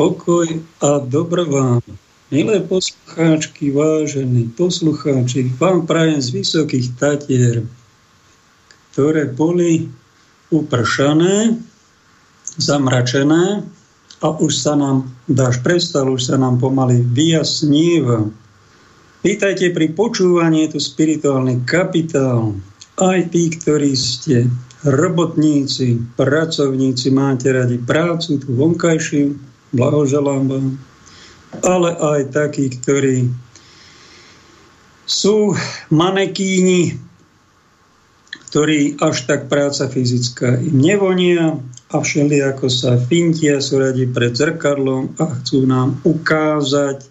Pokoj a dobro vám. Milé poslucháčky, vážení poslucháči, vám prajem z vysokých Tatier, ktoré boli upršané, zamračené a už sa nám, dáš prestal, už sa nám pomaly vyjasníva. Vítajte pri počúvaní, je tu spirituálny kapitál. Aj tí, ktorí ste robotníci, pracovníci, máte radi prácu, tu vonkajšiu, blahoželám vám, ale aj takí, ktorí sú manekíni, ktorí až tak práca fyzická im nevonia a všeli ako sa fintia, sú radi pred zrkadlom a chcú nám ukázať,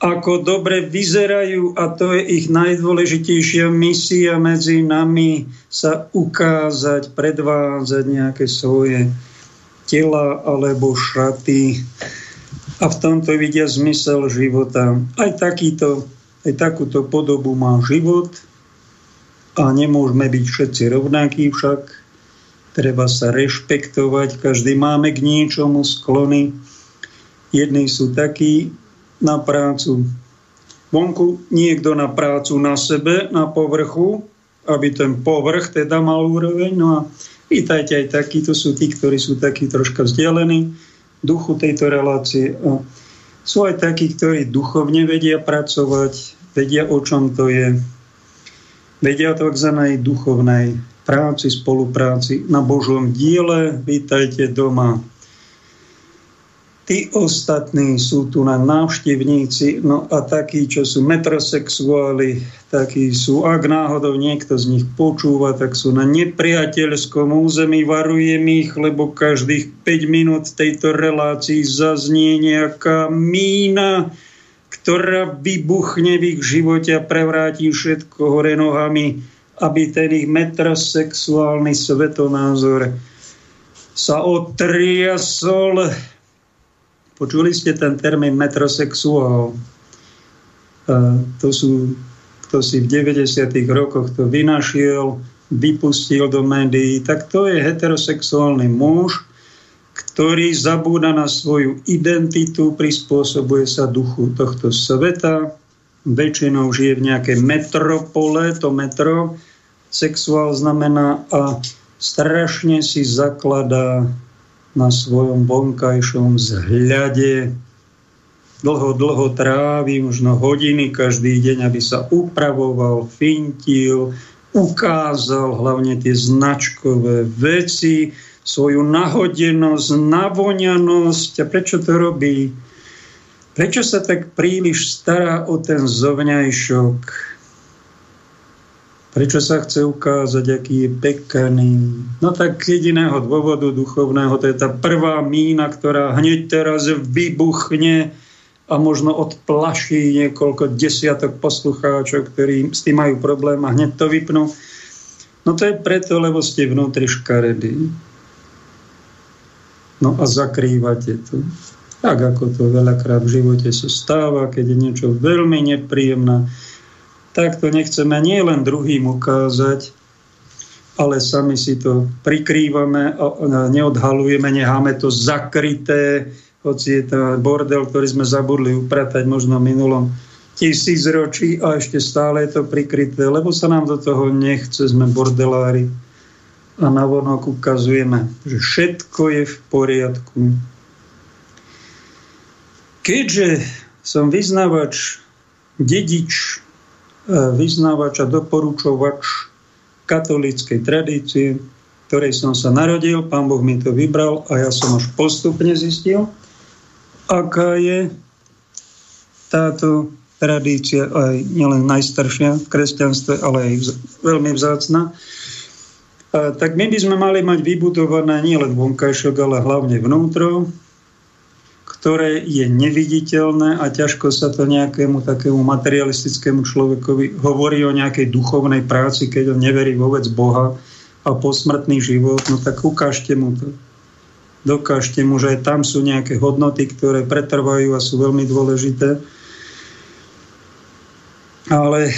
ako dobre vyzerajú a to je ich najdôležitejšia misia medzi nami sa ukázať, predvádzať nejaké svoje tela alebo šaty a v tomto vidia zmysel života. Aj, takýto, aj takúto podobu má život a nemôžeme byť všetci rovnakí však. Treba sa rešpektovať, každý máme k niečomu sklony. Jedni sú takí na prácu vonku, niekto na prácu na sebe, na povrchu, aby ten povrch teda mal úroveň. No a Vítajte aj takí, to sú tí, ktorí sú takí troška vzdialení duchu tejto relácie. A sú aj takí, ktorí duchovne vedia pracovať, vedia, o čom to je. Vedia o tzv. duchovnej práci, spolupráci na Božom diele. Vítajte doma tí ostatní sú tu na návštevníci, no a takí, čo sú metrosexuáli, takí sú, ak náhodou niekto z nich počúva, tak sú na nepriateľskom území, varujem ich, lebo každých 5 minút tejto relácii zaznie nejaká mína, ktorá vybuchne v ich živote a prevráti všetko hore nohami, aby ten ich metrosexuálny svetonázor sa otriasol Počuli ste ten termín metrosexuál. To sú, kto si v 90. rokoch to vynašiel, vypustil do médií, tak to je heterosexuálny muž, ktorý zabúda na svoju identitu, prispôsobuje sa duchu tohto sveta, väčšinou žije v nejakej metropole, to metro, sexuál znamená a strašne si zakladá na svojom vonkajšom vzhľade. Dlho, dlho trávi, možno hodiny každý deň, aby sa upravoval, fintil, ukázal hlavne tie značkové veci, svoju nahodenosť, navoňanosť. A prečo to robí? Prečo sa tak príliš stará o ten zovňajšok? Prečo sa chce ukázať, aký je pekný? No tak jediného dôvodu duchovného, to je tá prvá mína, ktorá hneď teraz vybuchne a možno odplaší niekoľko desiatok poslucháčov, ktorí s tým majú problém a hneď to vypnú. No to je preto, lebo ste vnútri škaredí. No a zakrývate to. Tak ako to veľakrát v živote sa stáva, keď je niečo veľmi nepríjemné tak to nechceme nie len druhým ukázať, ale sami si to prikrývame, neodhalujeme, necháme to zakryté, hoci je to bordel, ktorý sme zabudli upratať možno minulom tisíc ročí a ešte stále je to prikryté, lebo sa nám do toho nechce, sme bordelári a navonok ukazujeme, že všetko je v poriadku. Keďže som vyznávač, dedič vyznávač a doporučovač katolíckej tradície, ktorej som sa narodil, pán Boh mi to vybral a ja som až postupne zistil, aká je táto tradícia aj nielen najstaršia v kresťanstve, ale aj veľmi vzácna. A, tak my by sme mali mať vybudované nielen vonkajšok, ale hlavne vnútro, ktoré je neviditeľné a ťažko sa to nejakému takému materialistickému človekovi hovorí o nejakej duchovnej práci, keď on neverí vôbec Boha a posmrtný život, no tak ukážte mu to. Dokážte mu, že aj tam sú nejaké hodnoty, ktoré pretrvajú a sú veľmi dôležité. Ale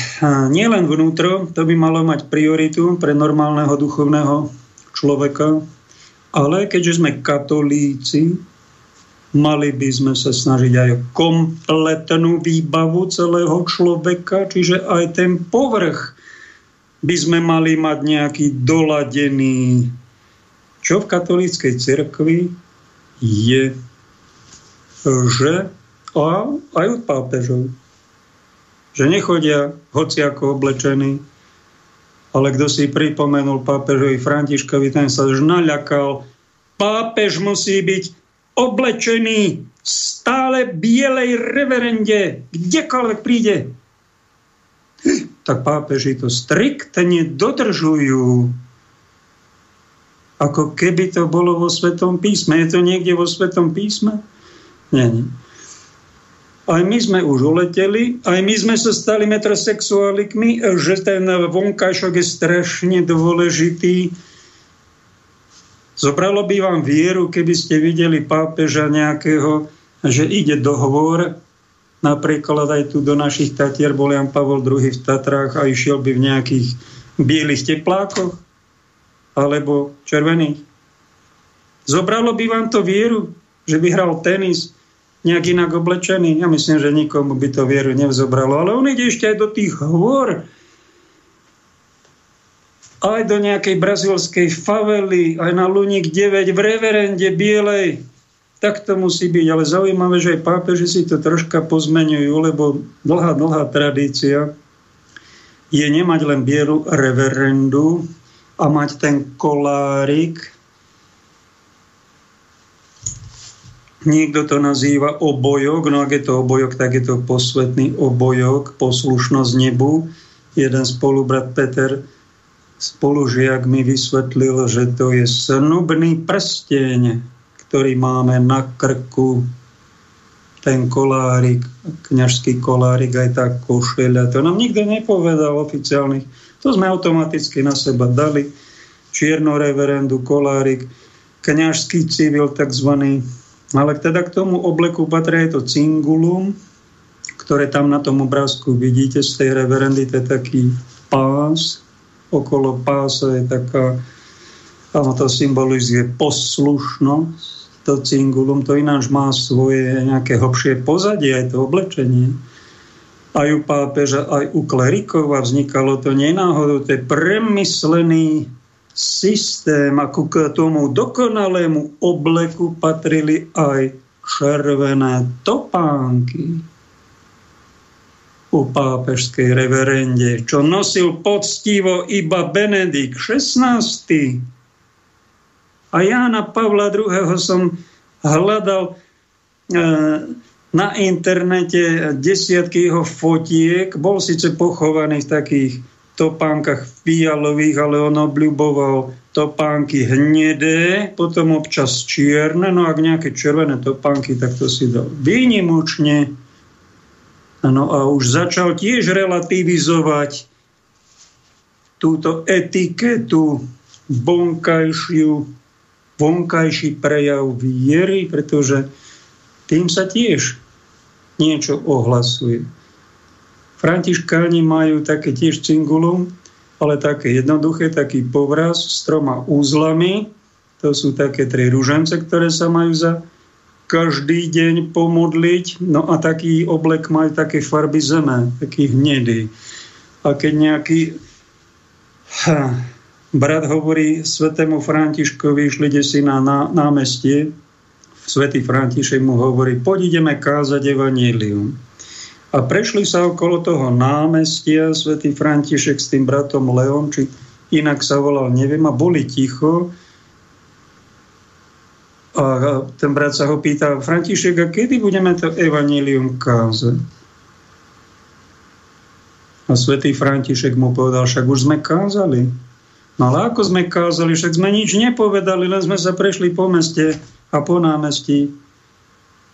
nielen vnútro, to by malo mať prioritu pre normálneho duchovného človeka, ale keďže sme katolíci, Mali by sme sa snažiť aj o kompletnú výbavu celého človeka, čiže aj ten povrch by sme mali mať nejaký doladený. Čo v katolíckej cirkvi je, že a aj od pápežov, že nechodia hoci ako oblečení, ale kto si pripomenul pápežovi Františkovi, ten sa už naľakal. Pápež musí byť oblečený stále bielej reverende, kdekoľvek príde. Tak pápeži to striktne dodržujú. Ako keby to bolo vo Svetom písme. Je to niekde vo Svetom písme? Nie, nie. Aj my sme už uleteli, aj my sme sa stali metrosexuálikmi, že ten vonkajšok je strašne dôležitý Zobralo by vám vieru, keby ste videli pápeža nejakého, že ide dohovor, napríklad aj tu do našich Tatier bol Jan Pavol II v Tatrách a išiel by v nejakých bielých teplákoch alebo červených. Zobralo by vám to vieru, že by hral tenis nejak inak oblečený? Ja myslím, že nikomu by to vieru nevzobralo. Ale on ide ešte aj do tých hôr, aj do nejakej brazilskej favely, aj na Luník 9 v reverende bielej. Tak to musí byť, ale zaujímavé, že aj pápeži si to troška pozmenujú, lebo dlhá, dlhá tradícia je nemať len bielu reverendu a mať ten kolárik. Niekto to nazýva obojok, no ak je to obojok, tak je to posvetný obojok, poslušnosť nebu. Jeden spolubrat Peter spolužiak mi vysvetlil, že to je snubný prsteň, ktorý máme na krku, ten kolárik, kňažský kolárik, aj tá košeľa. To nám nikto nepovedal oficiálnych. To sme automaticky na seba dali. Čierno reverendu, kolárik, kňažský civil takzvaný. Ale teda k tomu obleku patrí to cingulum, ktoré tam na tom obrázku vidíte z tej reverendy, to je taký pás, okolo pása je taká, áno, to symbolizuje poslušnosť, to cingulum, to ináč má svoje nejaké hlbšie pozadie, aj to oblečenie. Aj u pápeža, aj u klerikov a vznikalo to nenáhodou, to je premyslený systém, ako k tomu dokonalému obleku patrili aj červené topánky u pápežskej reverende, čo nosil poctivo iba Benedikt XVI. A Jána Pavla II. som hľadal e, na internete desiatky jeho fotiek. Bol síce pochovaný v takých topánkach fialových, ale on obľuboval topánky hnedé, potom občas čierne, no ak nejaké červené topánky, tak to si dal výnimočne Ano, a už začal tiež relativizovať túto etiketu vonkajšiu, vonkajší prejav viery, pretože tým sa tiež niečo ohlasuje. Františkáni majú také tiež cingulum, ale také jednoduché, taký povraz s troma úzlami. To sú také tri ružence, ktoré sa majú za každý deň pomodliť. No a taký oblek majú také farby zeme, taký hnedý. A keď nejaký ha, brat hovorí svetému Františkovi, išli si na, námestie, svätý František mu hovorí, poď ideme kázať evanílium. A prešli sa okolo toho námestia, svätý František s tým bratom Leom, či inak sa volal, neviem, a boli ticho a ten brat sa ho pýta, František, a kedy budeme to evanílium kázať? A svätý František mu povedal, však už sme kázali. No ale ako sme kázali, však sme nič nepovedali, len sme sa prešli po meste a po námestí.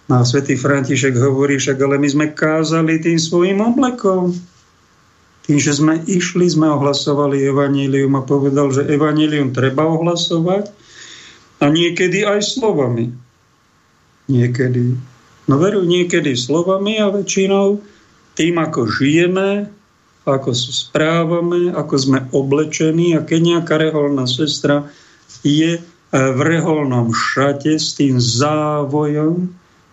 No a svätý František hovorí, však ale my sme kázali tým svojim oblekom. Tým, že sme išli, sme ohlasovali evanílium a povedal, že evanílium treba ohlasovať, a niekedy aj slovami. Niekedy. No veru, niekedy slovami a väčšinou tým, ako žijeme, ako sa správame, ako sme oblečení a keď nejaká reholná sestra je v reholnom šate s tým závojom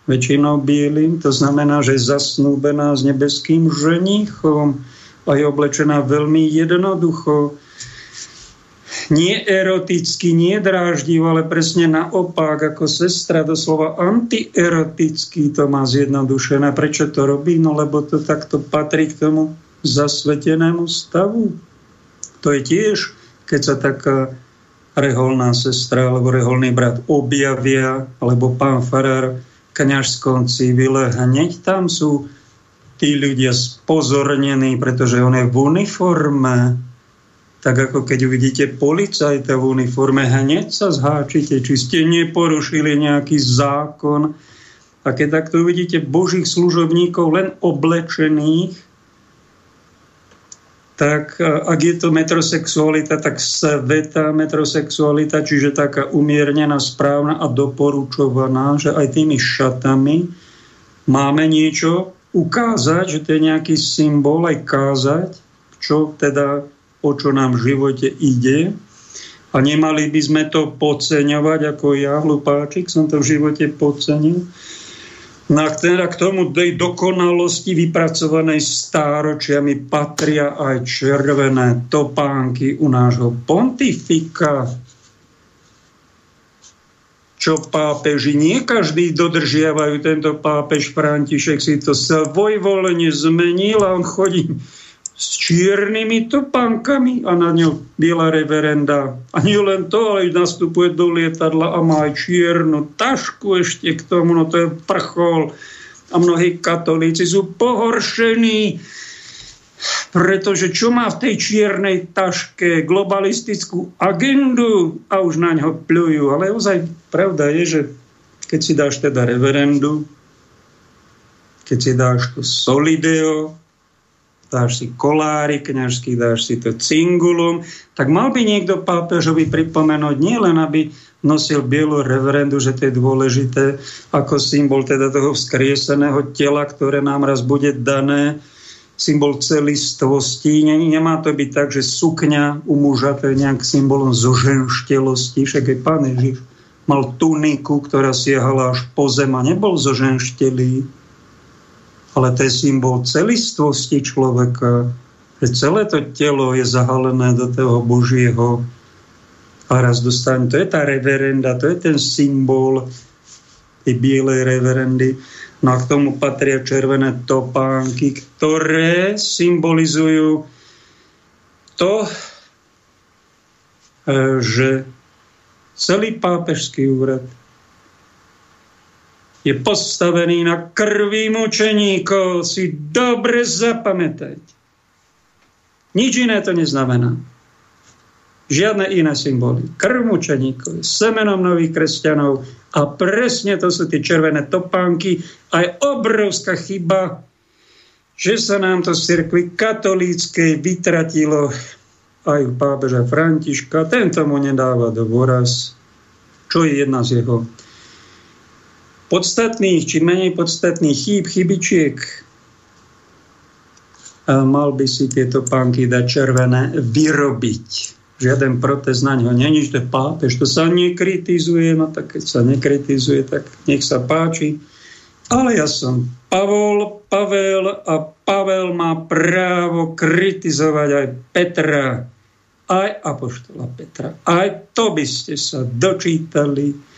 väčšinou bielým, to znamená, že je zasnúbená s nebeským ženichom a je oblečená veľmi jednoducho. Nie eroticky, nie dráždivo, ale presne naopak, ako sestra, doslova antieroticky to má zjednodušené. Prečo to robí? No lebo to takto patrí k tomu zasvetenému stavu. To je tiež, keď sa taká reholná sestra alebo reholný brat objavia, alebo pán farár v kniažskom civile, hneď tam sú tí ľudia spozornení, pretože on je v uniforme. Tak ako keď uvidíte policajta v uniforme, hneď sa zháčite, či ste neporušili nejaký zákon. A keď takto uvidíte božích služobníkov len oblečených, tak e, ak je to metrosexualita, tak sveta metrosexualita, čiže taká umiernená, správna a doporučovaná, že aj tými šatami máme niečo ukázať, že to je nejaký symbol, aj kázať, čo teda, o čo nám v živote ide. A nemali by sme to podceňovať, ako ja, hlupáčik, som to v živote podcenil No a teda k tomu tej dokonalosti vypracovanej stáročiami patria aj červené topánky u nášho pontifika, čo pápeži. Nie každý dodržiavajú tento pápež František, si to svojvoľne zmenil a on chodí s čiernymi topánkami a na ňo biela reverenda. A nie len to, ale nastupuje do lietadla a má aj čiernu tašku ešte k tomu, no to je prchol. A mnohí katolíci sú pohoršení, pretože čo má v tej čiernej taške globalistickú agendu a už na ňo pľujú. Ale ozaj pravda je, že keď si dáš teda reverendu, keď si dáš to solideo, dáš si kolári kňažský, dáš si to cingulum, tak mal by niekto pápežovi pripomenúť nielen, aby nosil bielu reverendu, že to je dôležité ako symbol teda toho vzkrieseného tela, ktoré nám raz bude dané, symbol celistvosti. Nemá to byť tak, že sukňa u muža to je nejak symbolom zoženštelosti, však aj pán Ježiš mal tuniku, ktorá siehala až po zem a nebol zoženštelý ale to je symbol celistvosti človeka, že celé to telo je zahalené do toho Božieho a raz dostane. To je tá reverenda, to je ten symbol tej bielej reverendy. No a k tomu patria červené topánky, ktoré symbolizujú to, e, že celý pápežský úrad je postavený na krvi mučeníkov. Si dobre zapamätajte. Nič iné to neznamená. Žiadne iné symboly. Krv mučeníkov, semenom nových kresťanov a presne to sú tie červené topánky. Aj obrovská chyba, že sa nám to z cirkvi katolíckej vytratilo aj u pápeža Františka. Ten tomu nedáva do voraz, čo je jedna z jeho podstatných či menej podstatných chýb, chybičiek, mal by si tieto pánky dať červené vyrobiť. Žiaden protest na ňo není, že pápež, to sa nekritizuje, no tak keď sa nekritizuje, tak nech sa páči. Ale ja som Pavol, Pavel a Pavel má právo kritizovať aj Petra, aj Apoštola Petra. Aj to by ste sa dočítali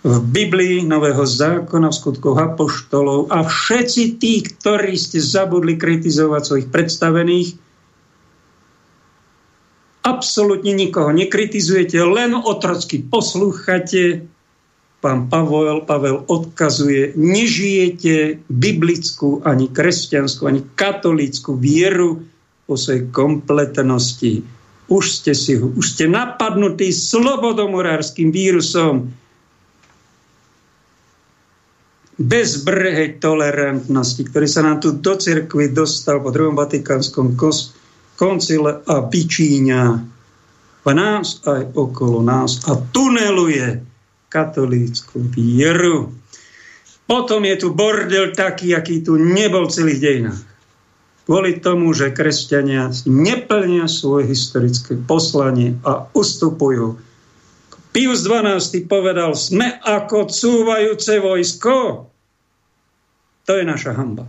v Biblii Nového zákona, v skutkoch apoštolov a všetci tí, ktorí ste zabudli kritizovať svojich predstavených, absolútne nikoho nekritizujete, len otrocky poslúchate. Pán Pavel, Pavel odkazuje, nežijete biblickú, ani kresťanskú, ani katolícku vieru o svojej kompletnosti. Už ste, si, už ste napadnutí slobodomorárským vírusom, bezbrehej tolerantnosti, ktorý sa nám tu do cirkvi dostal po druhom vatikánskom koncile a vyčíňa v nás aj okolo nás a tuneluje katolícku vieru. Potom je tu bordel taký, aký tu nebol v celých dejinách. Kvôli tomu, že kresťania neplnia svoje historické poslanie a ustupujú. Pius XII povedal, sme ako cúvajúce vojsko, To je naša hamba.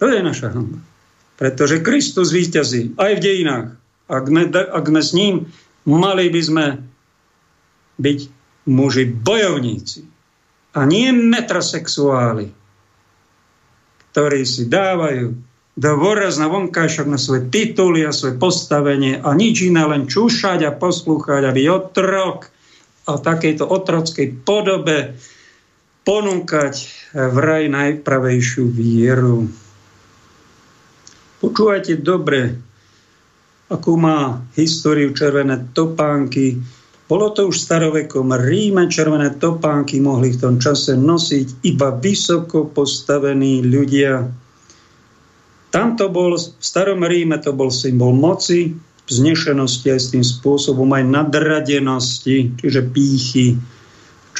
To je naša hamba. Pretože Kristus víťazí aj v dejinách. Ak sme, ak sme s ním, mali by sme byť muži bojovníci a nie metrosexuáli, ktorí si dávajú dôraz na vonkajšok, na svoje tituly a svoje postavenie a nič iné, len čúšať a poslúchať a byť otrok a v takejto otrockej podobe ponúkať vraj najpravejšiu vieru. Počúvajte dobre, akú má históriu červené topánky. Bolo to už starovekom Ríme, červené topánky mohli v tom čase nosiť iba vysoko postavení ľudia. Tam to bol, v starom Ríme to bol symbol moci, vznešenosti aj s tým spôsobom aj nadradenosti, čiže pýchy.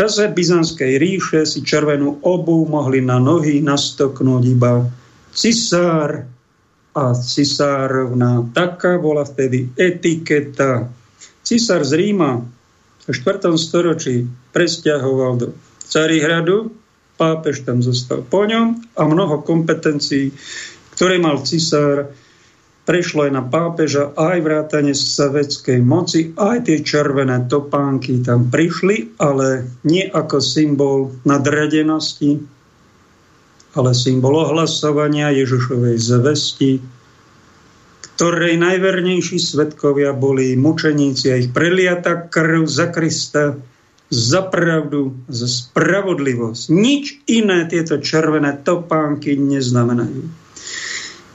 Čase Byzantskej ríše si červenú obu mohli na nohy nastoknúť iba cisár a cisárovna. Taká bola vtedy etiketa. Cisár z Ríma v 4. storočí presťahoval do Carihradu, pápež tam zostal po ňom a mnoho kompetencií, ktoré mal cisár, prešlo aj na pápeža, aj vrátane sovetskej moci, aj tie červené topánky tam prišli, ale nie ako symbol nadradenosti, ale symbol ohlasovania Ježišovej zvesti, ktorej najvernejší svetkovia boli mučeníci a ich preliata krv za Krista, za pravdu, za spravodlivosť. Nič iné tieto červené topánky neznamenajú.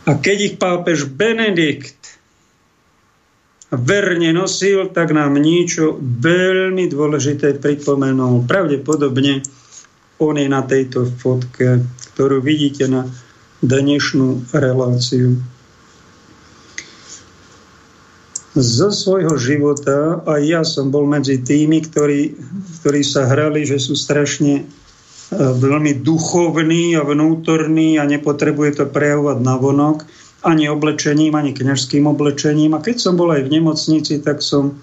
A keď ich pápež Benedikt verne nosil, tak nám niečo veľmi dôležité pripomenul. Pravdepodobne on je na tejto fotke ktorú vidíte na dnešnú reláciu. Zo svojho života aj ja som bol medzi tými, ktorí, ktorí sa hrali, že sú strašne veľmi duchovní a vnútorní a nepotrebuje to prejavovať na vonok ani oblečením, ani kňažským oblečením. A keď som bol aj v nemocnici, tak som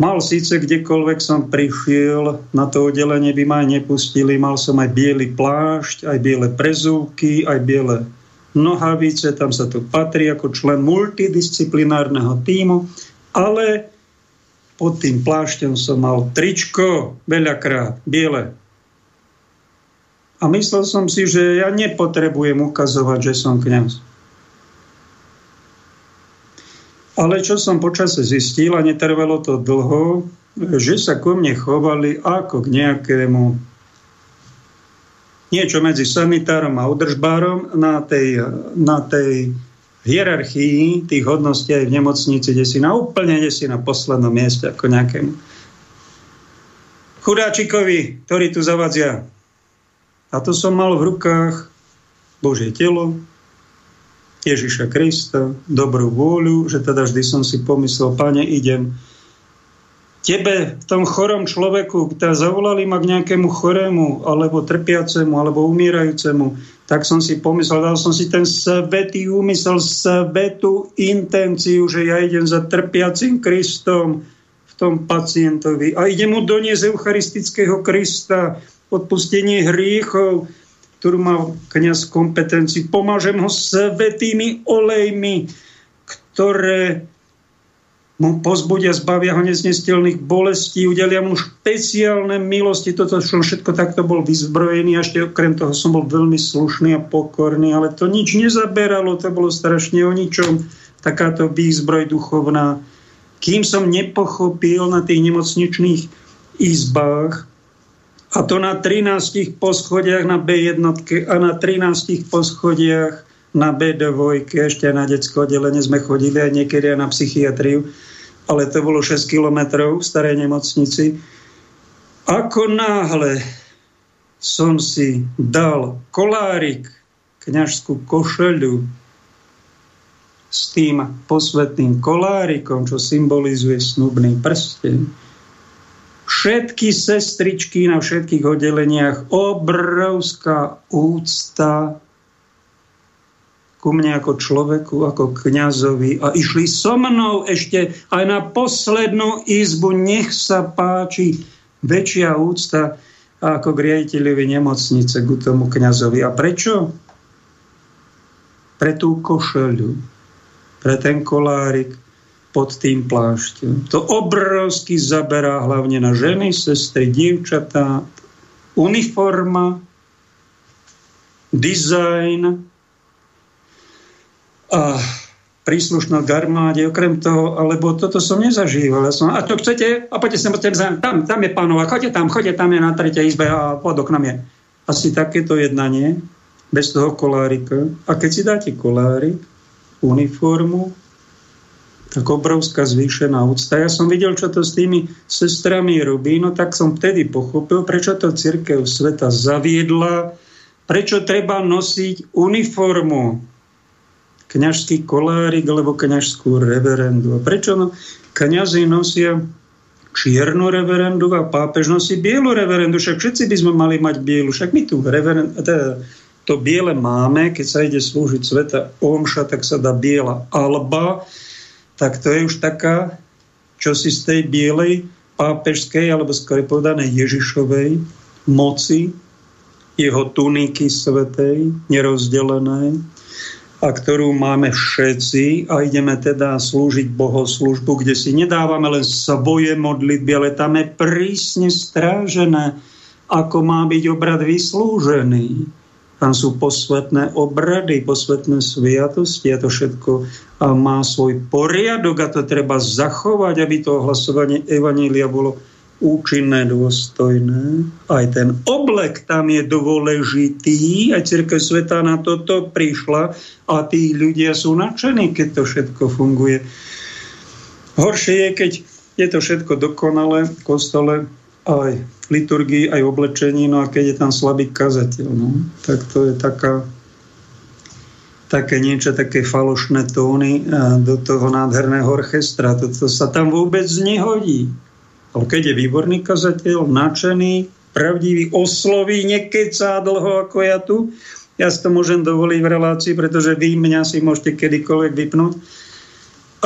Mal síce kdekoľvek som prišiel, na to oddelenie by ma aj nepustili, mal som aj biely plášť, aj biele prezúvky, aj biele nohavice, tam sa to patrí ako člen multidisciplinárneho týmu, ale pod tým plášťom som mal tričko, veľakrát, biele. A myslel som si, že ja nepotrebujem ukazovať, že som kňaz. Ale čo som počase zistil, a netrvalo to dlho, že sa ku mne chovali ako k nejakému niečo medzi sanitárom a udržbárom na tej, na tej hierarchii tých hodností aj v nemocnici, kde si na úplne kde si na poslednom mieste ako nejakému chudáčikovi, ktorý tu zavadzia. A to som mal v rukách Božie telo, Ježiša Krista, dobrú vôľu, že teda vždy som si pomyslel, pane, idem tebe, v tom chorom človeku, ktorá zavolali ma k nejakému chorému, alebo trpiacemu, alebo umírajúcemu, tak som si pomyslel, dal som si ten svetý úmysel, svetú intenciu, že ja idem za trpiacim Kristom v tom pacientovi a idem mu doniesť eucharistického Krista, odpustenie hriechov, ktorú má kniaz kompetencii. Pomážem ho svetými olejmi, ktoré mu pozbudia, zbavia ho neznestelných bolestí, udelia mu špeciálne milosti. Toto som všetko takto bol vyzbrojený a ešte okrem toho som bol veľmi slušný a pokorný, ale to nič nezaberalo, to bolo strašne o ničom. Takáto výzbroj duchovná. Kým som nepochopil na tých nemocničných izbách, a to na 13 poschodiach na B1 a na 13 poschodiach na B2, ešte na detské oddelenie sme chodili aj niekedy aj na psychiatriu, ale to bolo 6 kilometrov v starej nemocnici. Ako náhle som si dal kolárik, kňažskú košeľu s tým posvetným kolárikom, čo symbolizuje snubný prsteň, všetky sestričky na všetkých oddeleniach, obrovská úcta ku mne ako človeku, ako kňazovi a išli so mnou ešte aj na poslednú izbu, nech sa páči väčšia úcta. ako k riaditeľovi nemocnice, k tomu kňazovi. A prečo? Pre tú košeľu, pre ten kolárik pod tým plášťom. To obrovsky zaberá hlavne na ženy, sestry, dievčatá, uniforma, dizajn a príslušnosť k armáde, okrem toho, alebo toto som nezažíval. Ja som, a to chcete? A poďte sa, tam, tam je pánova, chodte tam, chodte tam, je na tretej izbe a pod oknom je. Asi takéto jednanie, bez toho kolárika. A keď si dáte kolárik, uniformu, tak obrovská zvýšená úcta. Ja som videl, čo to s tými sestrami robí, no tak som vtedy pochopil, prečo to církev sveta zaviedla, prečo treba nosiť uniformu, kňažský kolárik alebo kňažskú reverendu. A prečo no, kňazi nosia čiernu reverendu a pápež nosí bielu reverendu, však všetci by sme mali mať bielu, však my tu reverend, teda to biele máme, keď sa ide slúžiť sveta omša, tak sa dá biela alba, tak to je už taká, čo si z tej bielej pápežskej, alebo skôr povedané Ježišovej moci, jeho tuniky svetej, nerozdelenej, a ktorú máme všetci a ideme teda slúžiť bohoslužbu, kde si nedávame len svoje modlitby, ale tam je prísne strážené, ako má byť obrad vyslúžený. Tam sú posvetné obrady, posvetné sviatosti a to všetko má svoj poriadok a to treba zachovať, aby to ohlasovanie Evanília bolo účinné, dôstojné. Aj ten oblek tam je dôležitý, aj Církev Sveta na toto prišla a tí ľudia sú nadšení, keď to všetko funguje. Horšie je, keď je to všetko dokonalé v kostole, aj liturgii, aj oblečení, no a keď je tam slabý kazateľ, no, tak to je taká také niečo, také falošné tóny do toho nádherného orchestra. Toto sa tam vôbec nehodí. Ale keď je výborný kazateľ, nadšený, pravdivý, osloví, nekecá dlho ako ja tu, ja si to môžem dovoliť v relácii, pretože vy mňa si môžete kedykoľvek vypnúť,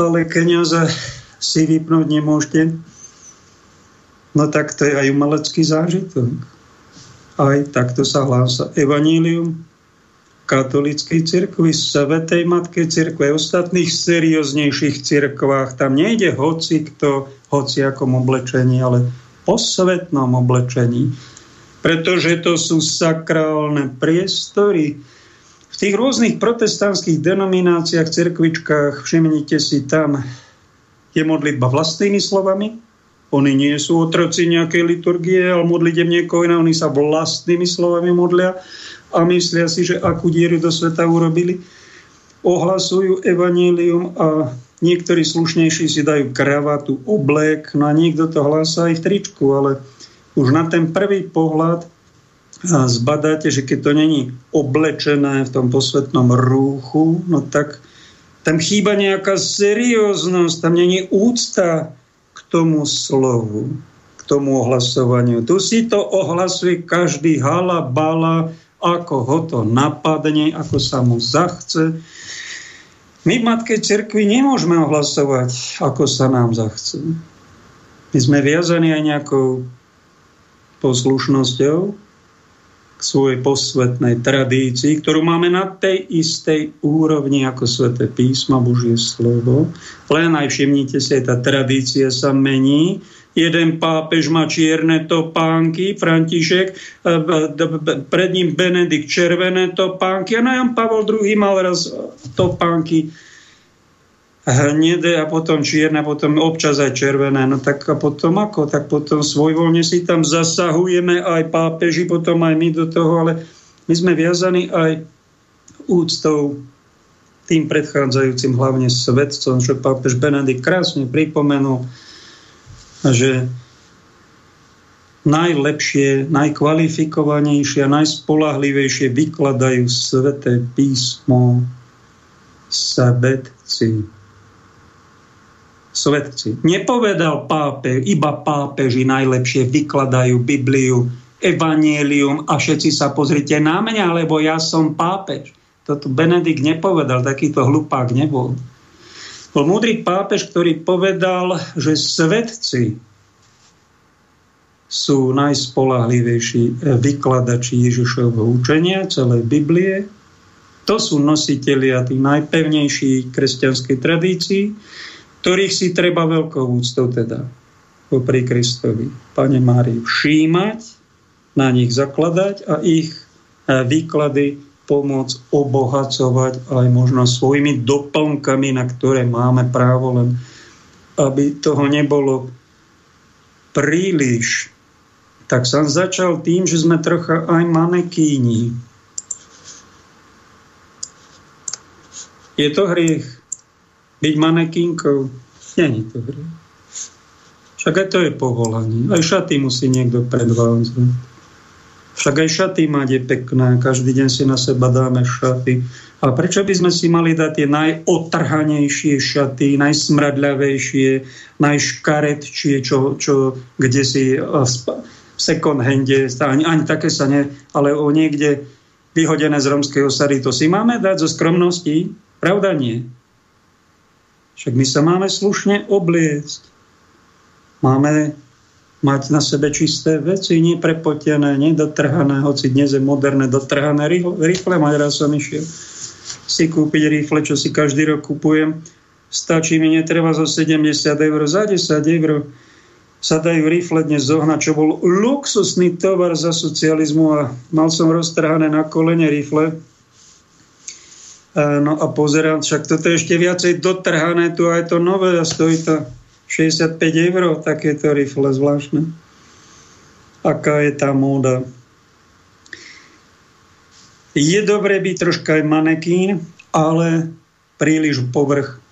ale kniaza si vypnúť nemôžete No tak to je aj umelecký zážitok. Aj takto sa hlása evanílium katolíckej cirkvi, Svetej Matke cirkve, ostatných serióznejších cirkvách. Tam nejde hoci kto, hoci akom oblečení, ale po svetnom oblečení. Pretože to sú sakrálne priestory. V tých rôznych protestantských denomináciách, cirkvičkách, všimnite si, tam je modlitba vlastnými slovami, oni nie sú otroci nejakej liturgie, ale modlitev niekoho iného, oni sa vlastnými slovami modlia a myslia si, že akú dieru do sveta urobili. Ohlasujú evanílium a niektorí slušnejší si dajú kravatu, oblek, no a niekto to hlása aj v tričku, ale už na ten prvý pohľad zbadáte, že keď to není oblečené v tom posvetnom rúchu, no tak tam chýba nejaká serióznosť, tam není úcta tomu slovu, k tomu ohlasovaniu. Tu si to ohlasuje každý hala, bala, ako ho to napadne, ako sa mu zachce. My v Matkej cirkvi nemôžeme ohlasovať, ako sa nám zachce. My sme viazaní aj nejakou poslušnosťou svojej posvetnej tradícii, ktorú máme na tej istej úrovni ako Sveté písma, Božie slovo. Len aj všimnite si, tá tradícia sa mení. Jeden pápež má čierne topánky, František, e, pred ním Benedikt červené topánky a Jan Pavel II mal raz topánky hnedé a potom čierne, potom občas aj červené. No tak a potom ako? Tak potom svojvoľne si tam zasahujeme aj pápeži, potom aj my do toho, ale my sme viazaní aj úctou tým predchádzajúcim hlavne svetcom, čo pápež Benedikt krásne pripomenul, že najlepšie, najkvalifikovanejšie a najspolahlivejšie vykladajú sveté písmo svetci svetci. Nepovedal pápe, iba pápeži najlepšie vykladajú Bibliu, evanielium a všetci sa pozrite na mňa, lebo ja som pápež. Toto Benedikt nepovedal, takýto hlupák nebol. Bol múdry pápež, ktorý povedal, že svetci sú najspolahlivejší vykladači Ježišovho učenia, celej Biblie. To sú nositelia tých najpevnejších kresťanskej tradícií, ktorých si treba veľkou úctou teda popri Kristovi, Pane Márii, všímať, na nich zakladať a ich e, výklady pomôcť obohacovať aj možno svojimi doplnkami, na ktoré máme právo, len aby toho nebolo príliš. Tak som začal tým, že sme trocha aj manekíni. Je to hriech byť manekínkou? Není to hriech. Však aj to je povolanie. Aj šaty musí niekto predvádzať. Však aj šaty máte pekné, každý deň si na seba dáme šaty. Ale prečo by sme si mali dať tie najotrhanejšie šaty, najsmradľavejšie, najškaredšie, čo, čo kde si v second hande, ani, ani také sa ne, ale o niekde vyhodené z romskej osady, to si máme dať zo skromnosti? Pravda nie. Však my sa máme slušne obliecť. Máme mať na sebe čisté veci, neprepotené, nedotrhané, hoci dnes je moderné, dotrhané, rýchle mať raz som išiel si kúpiť rýchle, čo si každý rok kupujem. Stačí mi, netreba zo 70 eur, za 10 eur sa dajú rifle dnes zohnať, čo bol luxusný tovar za socializmu a mal som roztrhané na kolene rifle. No a pozerám, však toto je ešte viacej dotrhané, tu aj to nové a stojí to 65 eur, takéto rifle zvláštne. Aká je tá móda. Je dobre byť troška aj manekín, ale príliš povrch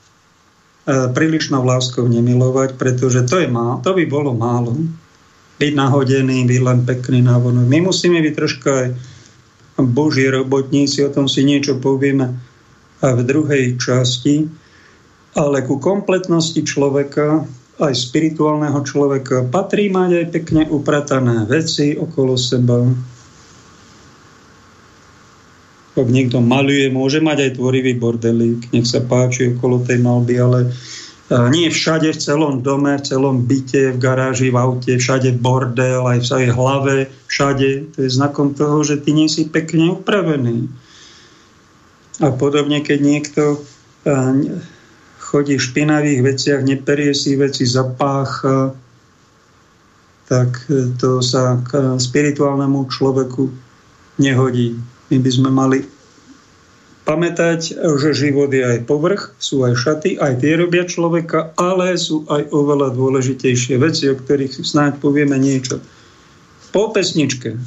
E, prílišnou láskou nemilovať, pretože to, je má, to by bolo málo. Byť nahodený, byť len pekný návonok. My musíme byť troška aj boží robotníci, o tom si niečo povieme v druhej časti, ale ku kompletnosti človeka, aj spirituálneho človeka, patrí mať aj pekne upratané veci okolo seba, ak niekto maluje, môže mať aj tvorivý bordelík, nech sa páči okolo tej malby, ale nie všade, v celom dome, v celom byte, v garáži, v aute, všade bordel, aj v svojej hlave, všade. To je znakom toho, že ty nie si pekne upravený. A podobne, keď niekto chodí v špinavých veciach, neperie si veci, zapácha, tak to sa k spirituálnemu človeku nehodí. My by sme mali pamätať, že život je aj povrch, sú aj šaty, aj tie robia človeka, ale sú aj oveľa dôležitejšie veci, o ktorých snáď povieme niečo. Po pesničke.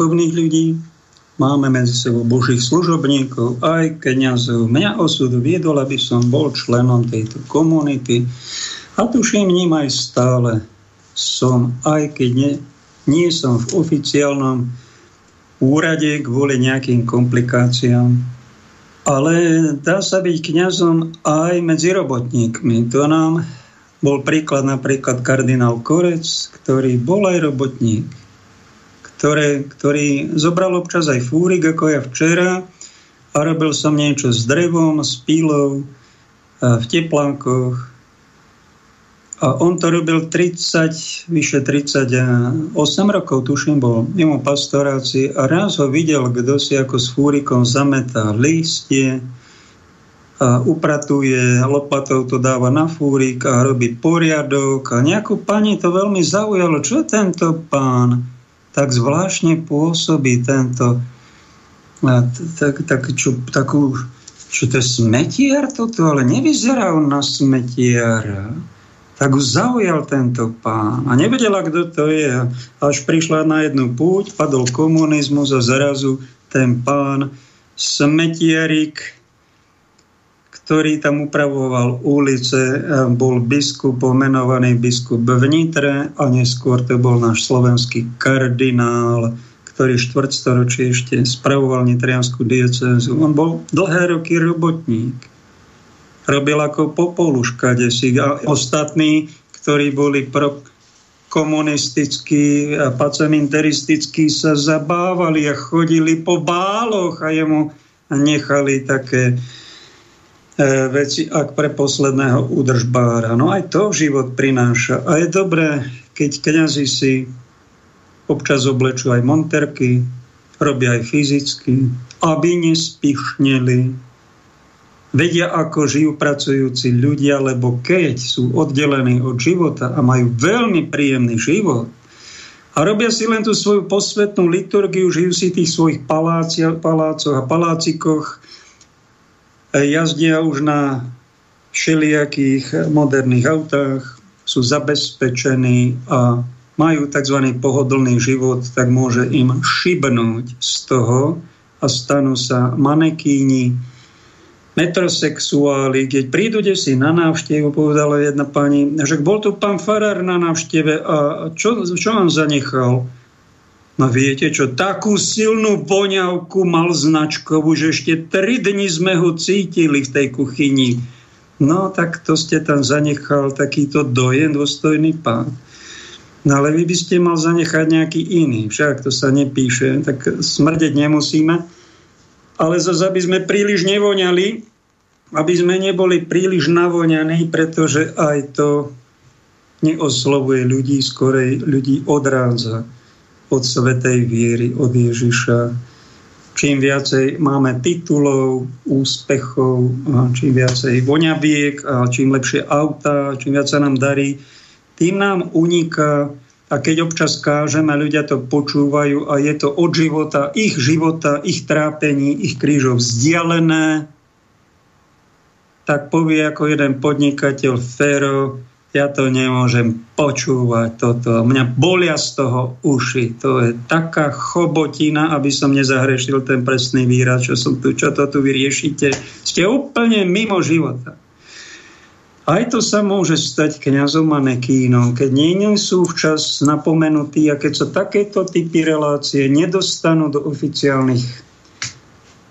Duchovných ľudí, máme medzi sebou božích služobníkov, aj kniazov. Mňa osud viedol, aby som bol členom tejto komunity a tuším ním aj stále som, aj keď nie, nie som v oficiálnom úrade kvôli nejakým komplikáciám. Ale dá sa byť kňazom aj medzi robotníkmi. To nám bol príklad napríklad kardinál Korec, ktorý bol aj robotník, ktoré, ktorý zobral občas aj fúrik, ako ja včera, a robil som niečo s drevom, s pílou, v teplánkoch. A on to robil 30, vyše 38 rokov, tuším, bol mimo pastorácii a raz ho videl, kto si ako s fúrikom zametá listie, a upratuje, lopatou to dáva na fúrik a robí poriadok. A nejakú pani to veľmi zaujalo. Čo tento pán tak zvláštne pôsobí tento tak, tak, čo, takú, čo to je smetiar toto, ale nevyzerá on na smetiara. Tak už zaujal tento pán a nevedela, kto to je. Až prišla na jednu púť, padol komunizmus a zrazu ten pán smetiarik ktorý tam upravoval ulice, bol biskup, pomenovaný biskup v Nitre a neskôr to bol náš slovenský kardinál, ktorý štvrtstoročie ešte spravoval nitrianskú diecézu. On bol dlhé roky robotník. Robil ako popoluška si a ostatní, ktorí boli pro komunistickí a paceminteristickí sa zabávali a chodili po báloch a jemu nechali také E, veci, ak pre posledného udržbára. No aj to život prináša. A je dobré, keď kniazy si občas oblečú aj monterky, robia aj fyzicky, aby nespišneli. Vedia, ako žijú pracujúci ľudia, lebo keď sú oddelení od života a majú veľmi príjemný život, a robia si len tú svoju posvetnú liturgiu, žijú si tých svojich palácoch a palácikoch, jazdia už na všelijakých moderných autách, sú zabezpečení a majú tzv. pohodlný život, tak môže im šibnúť z toho a stanú sa manekíni, metrosexuáli, keď prídu si na návštevu, povedala jedna pani, že bol tu pán Farár na návšteve a čo, čo on zanechal? No viete čo, takú silnú voňavku mal značkovú, že ešte tri dni sme ho cítili v tej kuchyni. No tak to ste tam zanechal takýto dojem, dôstojný pán. No ale vy by ste mal zanechať nejaký iný, však to sa nepíše, tak smrdeť nemusíme. Ale zase, aby sme príliš nevoňali, aby sme neboli príliš navoňaní, pretože aj to neoslovuje ľudí, skorej ľudí odrádza od svetej viery, od Ježiša. Čím viacej máme titulov, úspechov, čím viacej voňaviek, a čím lepšie auta, čím viac sa nám darí, tým nám uniká a keď občas kážeme, ľudia to počúvajú a je to od života, ich života, ich trápení, ich krížov vzdialené, tak povie ako jeden podnikateľ Fero, ja to nemôžem počúvať toto. Mňa bolia z toho uši. To je taká chobotina, aby som nezahrešil ten presný výraz, čo, som tu, čo to tu vyriešite. Ste úplne mimo života. Aj to sa môže stať kňazom a nekínom, keď nie, sú včas napomenutí a keď sa takéto typy relácie nedostanú do oficiálnych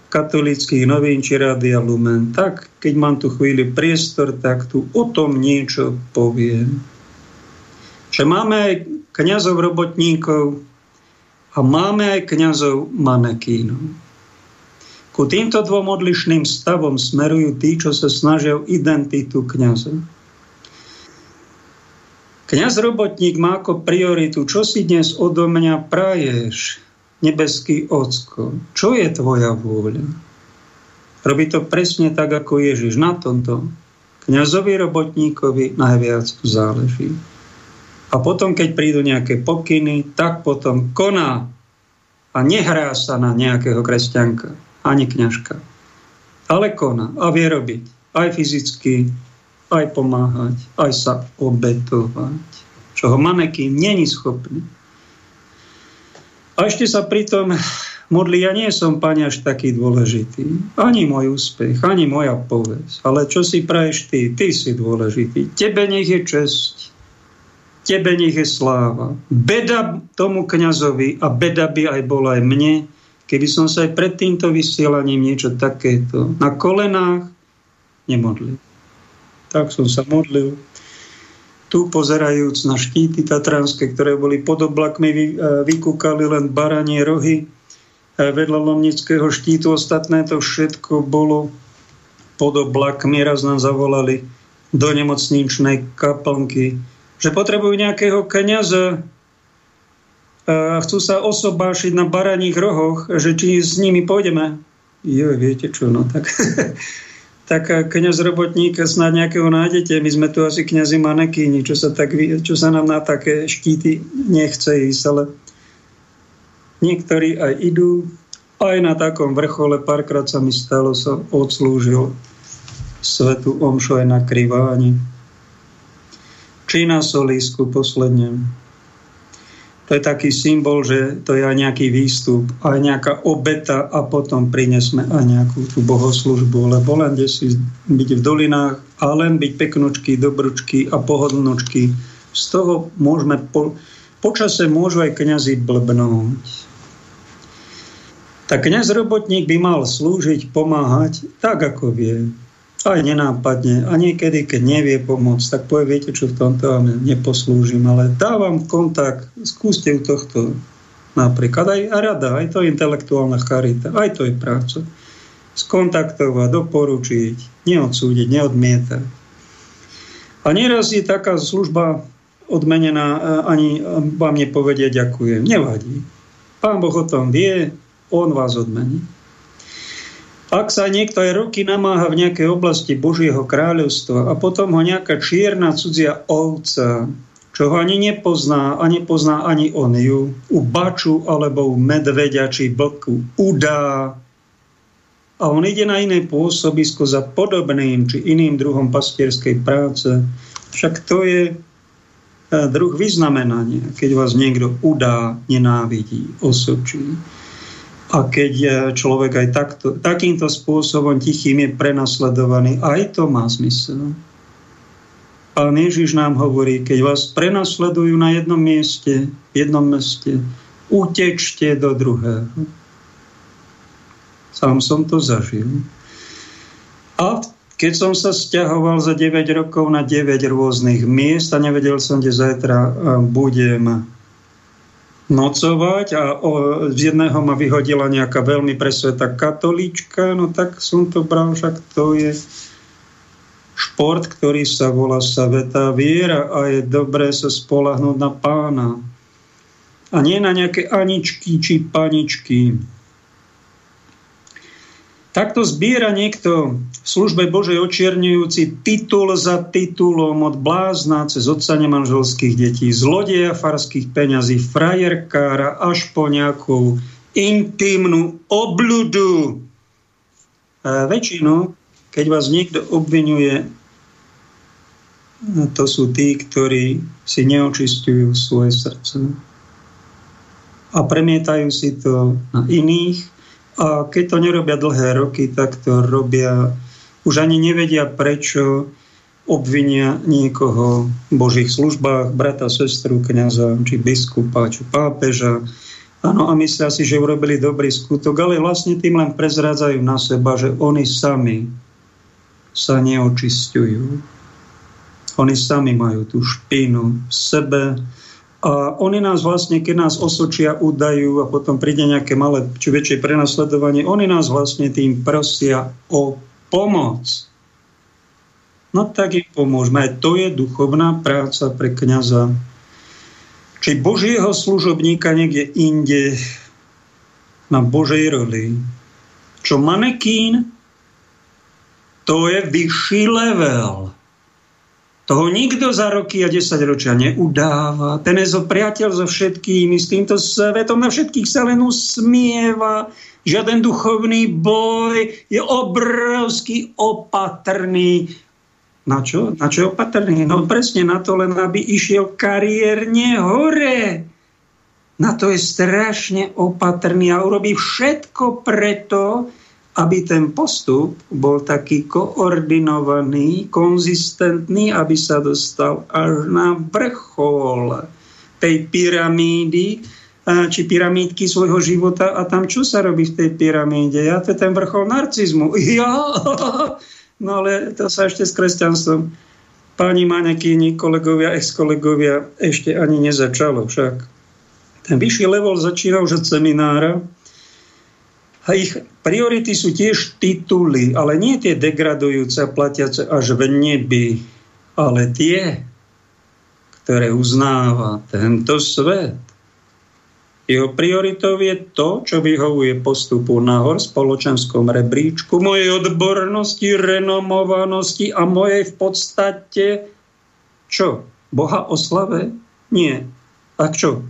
katolických novín či Rádia Lumen. Tak, keď mám tu chvíli priestor, tak tu o tom niečo poviem. Že máme aj kniazov robotníkov a máme aj kniazov manekínov. Ku týmto dvom odlišným stavom smerujú tí, čo sa snažia o identitu kniaza. Kňaz robotník má ako prioritu, čo si dnes odo mňa praješ, nebeský Ocko, čo je tvoja vôľa? Robí to presne tak, ako Ježiš. Na tomto kňazovi robotníkovi najviac záleží. A potom, keď prídu nejaké pokyny, tak potom koná a nehrá sa na nejakého kresťanka, ani kňažka. Ale koná a vie robiť aj fyzicky, aj pomáhať, aj sa obetovať. čo ho manekín není schopný. A ešte sa pritom modli, ja nie som, pane, až taký dôležitý. Ani môj úspech, ani moja povesť. Ale čo si praješ ty? Ty si dôležitý. Tebe nech je česť. Tebe nech je sláva. Beda tomu kňazovi a beda by aj bola aj mne, keby som sa aj pred týmto vysielaním niečo takéto na kolenách nemodlil. Tak som sa modlil tu pozerajúc na štíty tatranské, ktoré boli pod oblakmi, e, vykúkali len baranie rohy. E, vedľa Lomnického štítu ostatné to všetko bolo pod oblakmi. Raz nám zavolali do nemocničnej kaplnky, že potrebujú nejakého kniaza a chcú sa osobášiť na baraních rohoch, že či s nimi pôjdeme. Jo, viete čo, no tak tak kniaz robotník snad nejakého nájdete. My sme tu asi kniazy manekíni, čo sa, tak, čo sa nám na také štíty nechce ísť, ale niektorí aj idú. Aj na takom vrchole párkrát sa mi stalo, sa odslúžil svetu omšu aj na kriváni. Či na solísku posledne to je taký symbol, že to je aj nejaký výstup, aj nejaká obeta a potom prinesme aj nejakú tú bohoslužbu, lebo len kde si byť v dolinách a len byť peknočky, dobručky a pohodlnočky. Z toho môžeme, po, počase môžu aj kniazy blbnúť. Tak kniaz robotník by mal slúžiť, pomáhať tak, ako vie aj nenápadne. A niekedy, keď nevie pomôcť, tak povie, viete čo, v tomto vám neposlúžim, ale dávam kontakt, skúste u tohto napríklad. Aj, rada, aj to je intelektuálna charita, aj to je práca. Skontaktovať, doporučiť, neodsúdiť, neodmietať. A nieraz je taká služba odmenená, ani vám nepovedie ďakujem. Nevadí. Pán Boh o tom vie, on vás odmení. Ak sa niekto aj roky namáha v nejakej oblasti Božieho kráľovstva a potom ho nejaká čierna cudzia ovca, čo ho ani nepozná a nepozná ani on ju, u baču alebo u medveďa či blku udá a on ide na iné pôsobisko za podobným či iným druhom pastierskej práce, však to je e, druh vyznamenania, keď vás niekto udá, nenávidí, osočí. A keď je človek aj takto, takýmto spôsobom tichým je prenasledovaný, aj to má zmysel. Pán Ježiš nám hovorí, keď vás prenasledujú na jednom mieste, v jednom meste, utečte do druhého. Sám som to zažil. A keď som sa stiahoval za 9 rokov na 9 rôznych miest a nevedel som, kde zajtra budem nocovať a o, z jedného ma vyhodila nejaká veľmi presvetá katolíčka, no tak som to bral, však to je šport, ktorý sa volá Saveta viera a je dobré sa spolahnúť na pána. A nie na nejaké aničky či paničky. Takto zbiera niekto v službe Božej očierňujúci titul za titulom od blázna cez otca nemanželských detí, zlodeja farských peňazí, frajerkára až po nejakú intimnú obľudu. A väčšinu, keď vás niekto obvinuje, to sú tí, ktorí si neočistujú svoje srdce a premietajú si to na iných a keď to nerobia dlhé roky, tak to robia, už ani nevedia prečo obvinia niekoho v Božích službách, brata, sestru, kniaza, či biskupa, či pápeža. Áno, a myslia si, že urobili dobrý skutok, ale vlastne tým len prezrádzajú na seba, že oni sami sa neočistujú. Oni sami majú tú špínu v sebe, a oni nás vlastne, keď nás osočia, udajú a potom príde nejaké malé či väčšie prenasledovanie, oni nás vlastne tým prosia o pomoc. No tak im pomôžme. Aj to je duchovná práca pre kniaza. Či Božieho služobníka niekde inde na Božej roli. Čo manekín, to je vyšší level. Toho nikto za roky a 10 ročia neudáva. Ten je zo priateľ so všetkými, s týmto svetom na všetkých sa len usmieva. Žiaden duchovný boj je obrovský opatrný. Na čo? Na čo opatrný? No presne na to, len aby išiel kariérne hore. Na to je strašne opatrný a urobí všetko preto, aby ten postup bol taký koordinovaný, konzistentný, aby sa dostal až na vrchol tej pyramídy, či pyramídky svojho života a tam čo sa robí v tej pyramíde? Ja to je ten vrchol narcizmu. Ja! No ale to sa ešte s kresťanstvom páni manekíni, kolegovia, ex-kolegovia ešte ani nezačalo však. Ten vyšší level začína už od seminára a ich priority sú tiež tituly, ale nie tie degradujúce a platiace až v nebi, ale tie, ktoré uznáva tento svet jeho prioritou je to, čo vyhovuje postupu nahor v spoločenskom rebríčku, mojej odbornosti, renomovanosti a mojej v podstate čo? Boha oslave? Nie. A čo?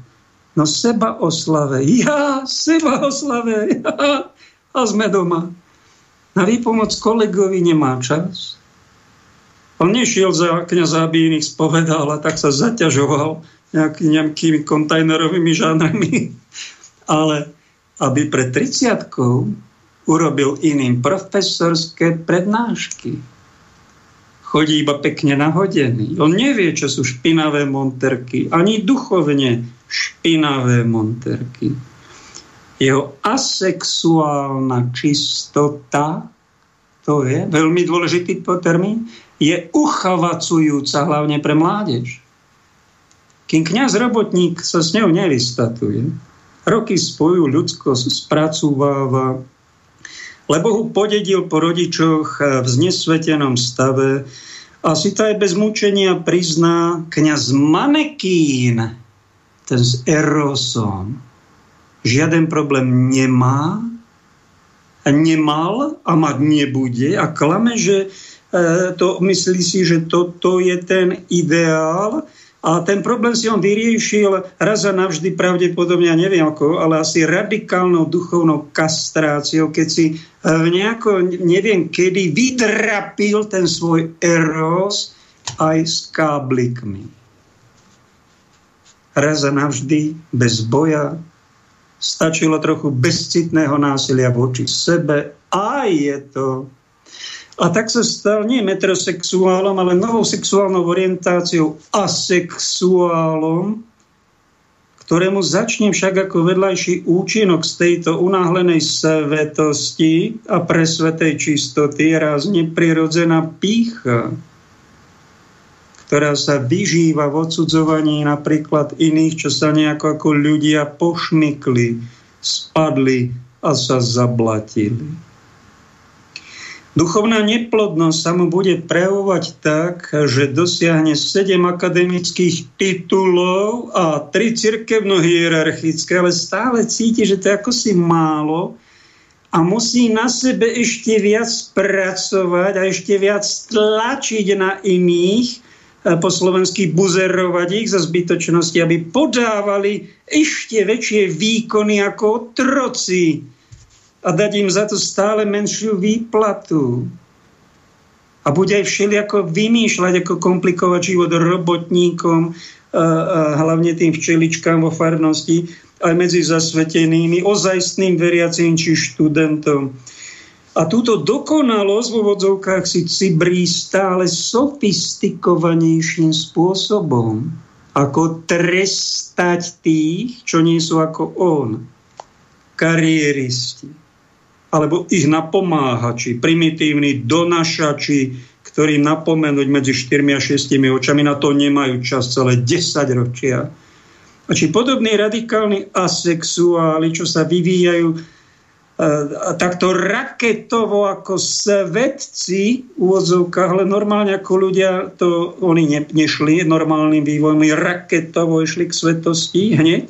No seba oslave. Ja, seba oslave. Ja. A sme doma. Na výpomoc kolegovi nemá čas. On nešiel za kniaza, aby iných spovedal, a tak sa zaťažoval nejaký, nejakými kontajnerovými žánrami, ale aby pred 30 urobil iným profesorské prednášky. Chodí iba pekne nahodený. On nevie, čo sú špinavé monterky, ani duchovne špinavé monterky. Jeho asexuálna čistota, to je veľmi dôležitý termín, je uchavacujúca hlavne pre mládež kým kniaz robotník sa s ňou nevystatuje, roky spoju ľudskosť spracúváva, lebo ho podedil po rodičoch v znesvetenom stave a si to aj bez mučenia prizná kniaz Manekín, ten s Erosom, žiaden problém nemá, nemal a mať nebude a klame, že e, to myslí si, že toto je ten ideál, a ten problém si on vyriešil raz a navždy pravdepodobne, ja neviem ako, ale asi radikálnou duchovnou kastráciou, keď si eh, v nejako, neviem kedy, vydrapil ten svoj eros aj s káblikmi. Raz a navždy, bez boja, stačilo trochu bezcitného násilia voči sebe a je to. A tak sa stal nie metrosexuálom, ale novou sexuálnou orientáciou asexuálom, ktorému začne však ako vedľajší účinok z tejto unáhlenej svetosti a presvetej čistoty raz neprirodzená pícha, ktorá sa vyžíva v odsudzovaní napríklad iných, čo sa nejako ako ľudia pošmykli, spadli a sa zablatili. Duchovná neplodnosť sa mu bude prejavovať tak, že dosiahne 7 akademických titulov a 3 cirkevno-hierarchické, ale stále cíti, že to je ako si málo a musí na sebe ešte viac pracovať a ešte viac tlačiť na iných, po slovensky buzerovať ich za zbytočnosti, aby podávali ešte väčšie výkony ako otroci a dať im za to stále menšiu výplatu. A bude aj všelijako vymýšľať, ako komplikovať život robotníkom, hlavne tým včeličkám vo farnosti, aj medzi zasvetenými, ozajstným veriacím či študentom. A túto dokonalosť v úvodzovkách si cibrí stále sofistikovanejším spôsobom, ako trestať tých, čo nie sú ako on, kariéristi alebo ich napomáhači, primitívni donašači, ktorí napomenúť medzi 4 a 6 očami, na to nemajú čas celé 10 ročia. A či podobní radikálni asexuáli, čo sa vyvíjajú takto raketovo ako svetci v úvodzovkách, ale normálne ako ľudia, to oni ne, nešli normálnym vývojom, raketovo išli k svetosti hneď.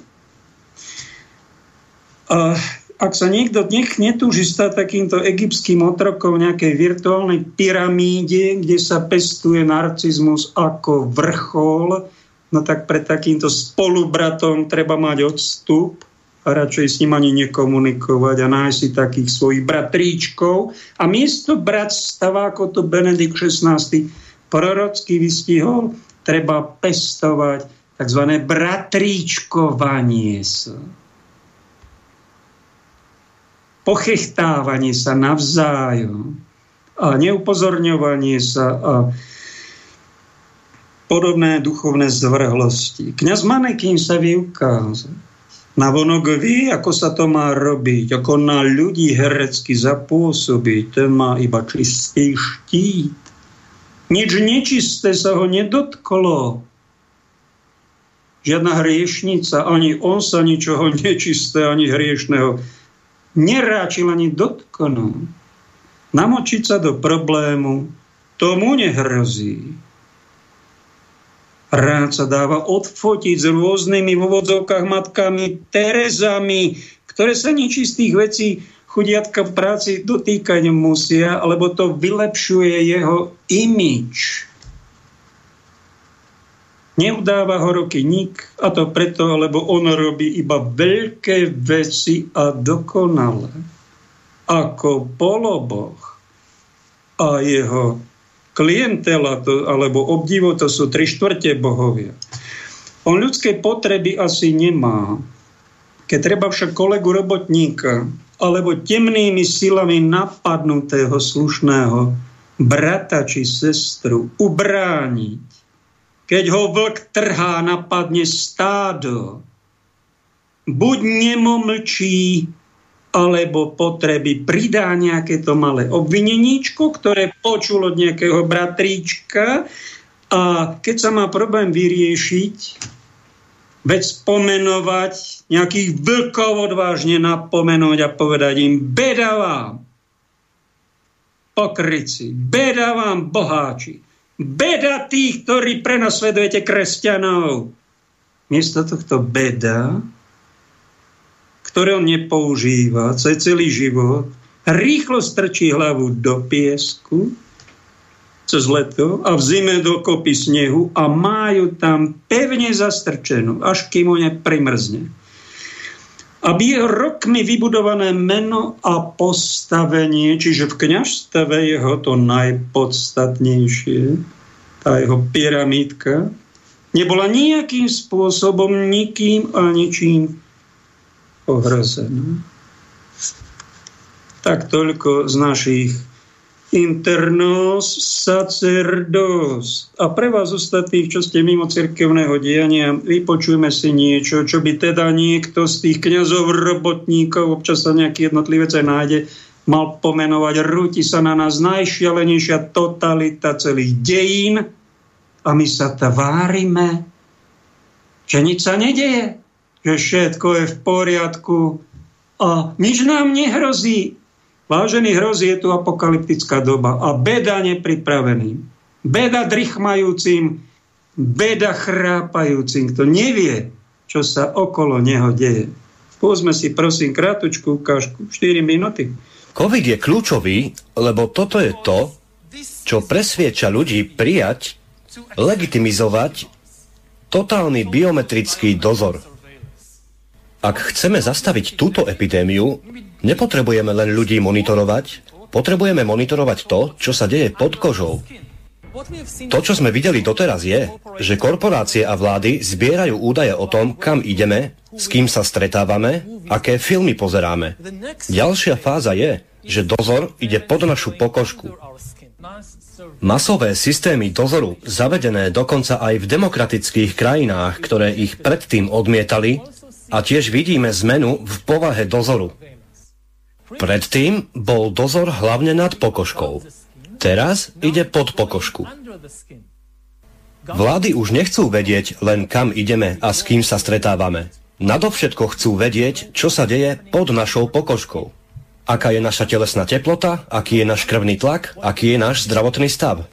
A ak sa niekto nech netúži stať takýmto egyptským otrokom v nejakej virtuálnej pyramíde, kde sa pestuje narcizmus ako vrchol, no tak pred takýmto spolubratom treba mať odstup a radšej s ním ani nekomunikovať a nájsť si takých svojich bratríčkov. A miesto bratstva, ako to Benedikt XVI prorocky vystihol, treba pestovať tzv. bratríčkovanie sa. Pochechtávanie sa navzájom a neupozorňovanie sa a podobné duchovné zvrhlosti. Kňaz Manekín sa vyukázal. Na vonok ví, ako sa to má robiť, ako na ľudí herecky zapôsobiť. Ten má iba čistý štít. Nič nečisté sa ho nedotklo. Žiadna hriešnica, ani on sa ničoho nečisté, ani hriešného neráčil ani dotknúť. Namočiť sa do problému, tomu nehrozí rád sa dáva odfotiť s rôznymi v úvodzovkách matkami Terezami, ktoré sa nečistých vecí chudiatka v práci dotýkať musia, lebo to vylepšuje jeho imič. Neudáva ho roky nik, a to preto, lebo on robí iba veľké veci a dokonale. Ako poloboh. A jeho klientela to, alebo obdivo, to sú tri štvrte bohovia. On ľudské potreby asi nemá. Keď treba však kolegu robotníka alebo temnými silami napadnutého slušného brata či sestru ubrániť, keď ho vlk trhá, napadne stádo, buď nemomlčí, alebo potreby pridá nejaké to malé obvineníčko, ktoré počul od nejakého bratríčka a keď sa má problém vyriešiť, veď spomenovať, nejakých vlkov odvážne napomenúť a povedať im, beda vám, pokryci, beda vám, boháči, beda tých, ktorí prenasledujete kresťanov. Miesto tohto beda ktoré on nepoužíva cez celý život, rýchlo strčí hlavu do piesku cez leto a v zime do kopy snehu a majú tam pevne zastrčenú, až kým ho neprimrzne. Aby jeho rokmi vybudované meno a postavenie, čiže v kniažstave jeho to najpodstatnejšie, tá jeho pyramídka, nebola nejakým spôsobom nikým a ničím ohrozená. Tak toľko z našich internos sacerdos. A pre vás ostatných, čo ste mimo cirkevného diania, vypočujme si niečo, čo by teda niekto z tých kňazov, robotníkov, občas sa nejaký jednotlivec aj nájde, mal pomenovať. Rúti sa na nás najšialenejšia totalita celých dejín a my sa tvárime, že nič sa nedeje že všetko je v poriadku a nič nám nehrozí. Vážený hrozí, je tu apokalyptická doba a beda nepripraveným, beda drichmajúcim, beda chrápajúcim, kto nevie, čo sa okolo neho deje. Pozme si prosím krátučku ukážku, 4 minúty. COVID je kľúčový, lebo toto je to, čo presvieča ľudí prijať, legitimizovať totálny biometrický dozor. Ak chceme zastaviť túto epidémiu, nepotrebujeme len ľudí monitorovať, potrebujeme monitorovať to, čo sa deje pod kožou. To, čo sme videli doteraz je, že korporácie a vlády zbierajú údaje o tom, kam ideme, s kým sa stretávame, aké filmy pozeráme. Ďalšia fáza je, že dozor ide pod našu pokožku. Masové systémy dozoru, zavedené dokonca aj v demokratických krajinách, ktoré ich predtým odmietali, a tiež vidíme zmenu v povahe dozoru. Predtým bol dozor hlavne nad pokožkou. Teraz ide pod pokožku. Vlády už nechcú vedieť len kam ideme a s kým sa stretávame. Nadovšetko chcú vedieť, čo sa deje pod našou pokožkou. Aká je naša telesná teplota, aký je náš krvný tlak, aký je náš zdravotný stav.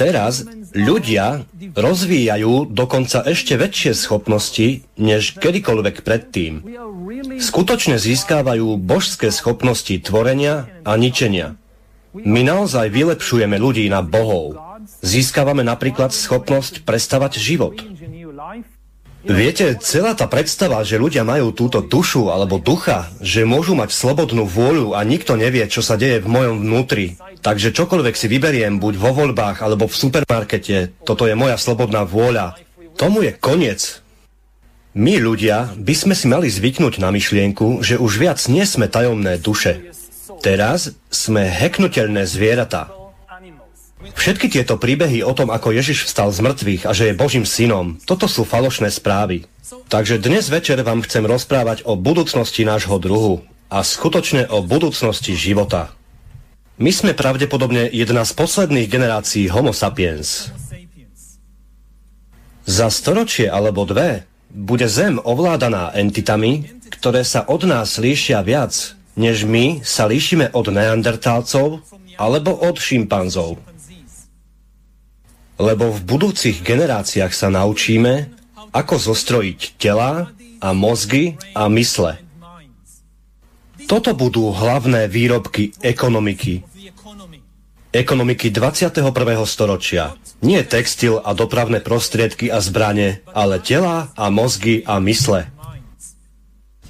Teraz ľudia rozvíjajú dokonca ešte väčšie schopnosti, než kedykoľvek predtým. Skutočne získávajú božské schopnosti tvorenia a ničenia. My naozaj vylepšujeme ľudí na bohov. Získavame napríklad schopnosť prestavať život. Viete, celá tá predstava, že ľudia majú túto dušu alebo ducha, že môžu mať slobodnú vôľu a nikto nevie, čo sa deje v mojom vnútri. Takže čokoľvek si vyberiem, buď vo voľbách alebo v supermarkete, toto je moja slobodná vôľa. Tomu je koniec. My ľudia by sme si mali zvyknúť na myšlienku, že už viac nie sme tajomné duše. Teraz sme heknutelné zvieratá. Všetky tieto príbehy o tom, ako Ježiš vstal z mŕtvych a že je Božím synom, toto sú falošné správy. Takže dnes večer vám chcem rozprávať o budúcnosti nášho druhu a skutočne o budúcnosti života. My sme pravdepodobne jedna z posledných generácií Homo sapiens. Za storočie alebo dve bude Zem ovládaná entitami, ktoré sa od nás líšia viac, než my sa líšime od neandertálcov alebo od šimpanzov. Lebo v budúcich generáciách sa naučíme, ako zostrojiť tela a mozgy a mysle. Toto budú hlavné výrobky ekonomiky. Ekonomiky 21. storočia. Nie textil a dopravné prostriedky a zbranie, ale tela a mozgy a mysle.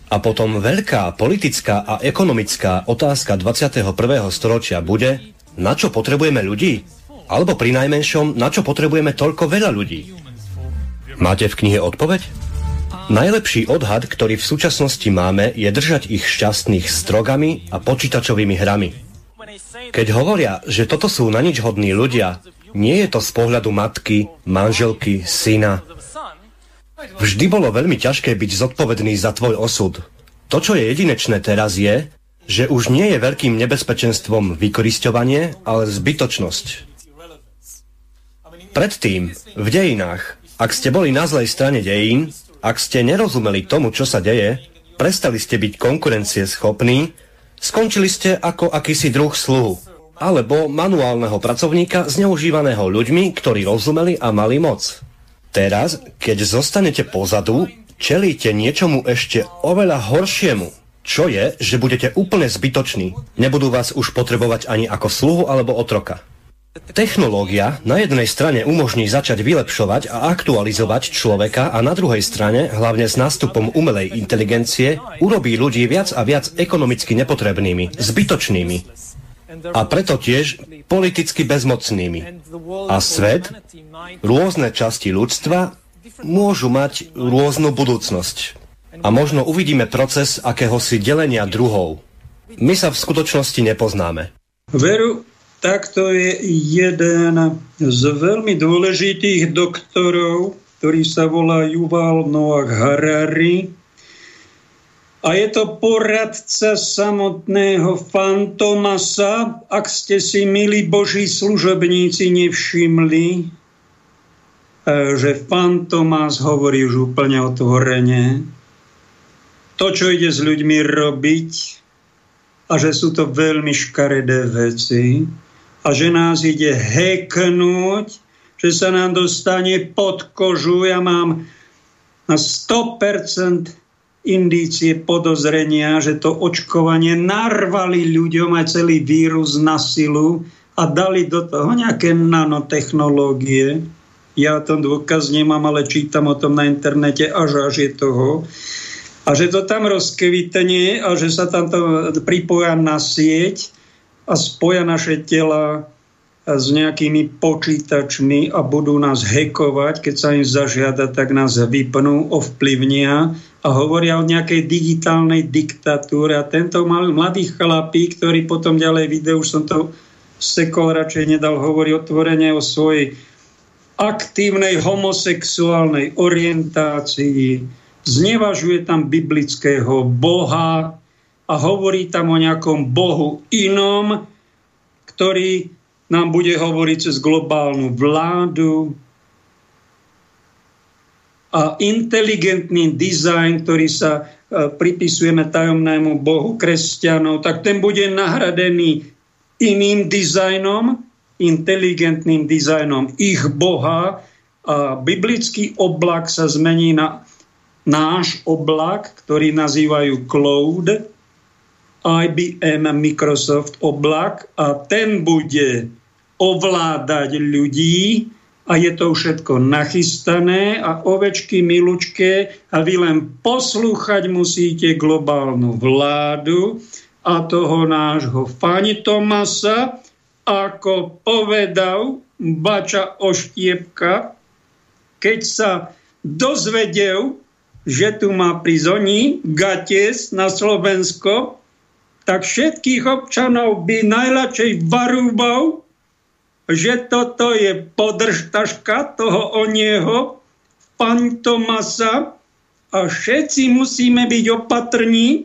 A potom veľká politická a ekonomická otázka 21. storočia bude, na čo potrebujeme ľudí? Alebo pri najmenšom, na čo potrebujeme toľko veľa ľudí? Máte v knihe odpoveď? Najlepší odhad, ktorý v súčasnosti máme, je držať ich šťastných drogami a počítačovými hrami. Keď hovoria, že toto sú na nič hodní ľudia, nie je to z pohľadu matky, manželky, syna. Vždy bolo veľmi ťažké byť zodpovedný za tvoj osud. To, čo je jedinečné teraz je, že už nie je veľkým nebezpečenstvom vykorisťovanie, ale zbytočnosť. Predtým, v dejinách, ak ste boli na zlej strane dejín, ak ste nerozumeli tomu, čo sa deje, prestali ste byť konkurencieschopní, skončili ste ako akýsi druh sluhu, alebo manuálneho pracovníka zneužívaného ľuďmi, ktorí rozumeli a mali moc. Teraz, keď zostanete pozadu, čelíte niečomu ešte oveľa horšiemu, čo je, že budete úplne zbytoční. Nebudú vás už potrebovať ani ako sluhu alebo otroka. Technológia na jednej strane umožní začať vylepšovať a aktualizovať človeka a na druhej strane, hlavne s nástupom umelej inteligencie, urobí ľudí viac a viac ekonomicky nepotrebnými, zbytočnými a preto tiež politicky bezmocnými. A svet, rôzne časti ľudstva môžu mať rôznu budúcnosť. A možno uvidíme proces akéhosi delenia druhov. My sa v skutočnosti nepoznáme. Veru, takto je jeden z veľmi dôležitých doktorov, ktorý sa volá Yuval Noah Harari. A je to poradca samotného Fantomasa. Ak ste si, milí boží služobníci, nevšimli, e, že Fantomas hovorí už úplne otvorene. To, čo ide s ľuďmi robiť, a že sú to veľmi škaredé veci, a že nás ide heknúť, že sa nám dostane pod kožu. Ja mám na 100% indície podozrenia, že to očkovanie narvali ľuďom aj celý vírus na silu a dali do toho nejaké nanotechnológie. Ja ten dôkaz nemám, ale čítam o tom na internete až až je toho. A že to tam rozkvitne a že sa tam to pripoja na sieť a spoja naše tela s nejakými počítačmi a budú nás hekovať, keď sa im zažiada, tak nás vypnú, ovplyvnia a hovoria o nejakej digitálnej diktatúre. A tento mladý chlapík, ktorý potom ďalej video, už som to sekol radšej nedal, hovorí otvorene o svojej aktívnej homosexuálnej orientácii, znevažuje tam biblického Boha, a hovorí tam o nejakom Bohu inom, ktorý nám bude hovoriť cez globálnu vládu. A inteligentný dizajn, ktorý sa e, pripisujeme tajomnému Bohu kresťanov, tak ten bude nahradený iným dizajnom, inteligentným dizajnom ich Boha a biblický oblak sa zmení na náš oblak, ktorý nazývajú cloud, IBM Microsoft oblak a ten bude ovládať ľudí a je to všetko nachystané a ovečky milučké a vy len poslúchať musíte globálnu vládu a toho nášho Fani Tomasa, ako povedal Bača Oštiepka, keď sa dozvedel, že tu má prizoni Gates na Slovensko, tak všetkých občanov by najľahšej varúbal, že toto je podržtaška toho onieho Fantomasa a všetci musíme byť opatrní,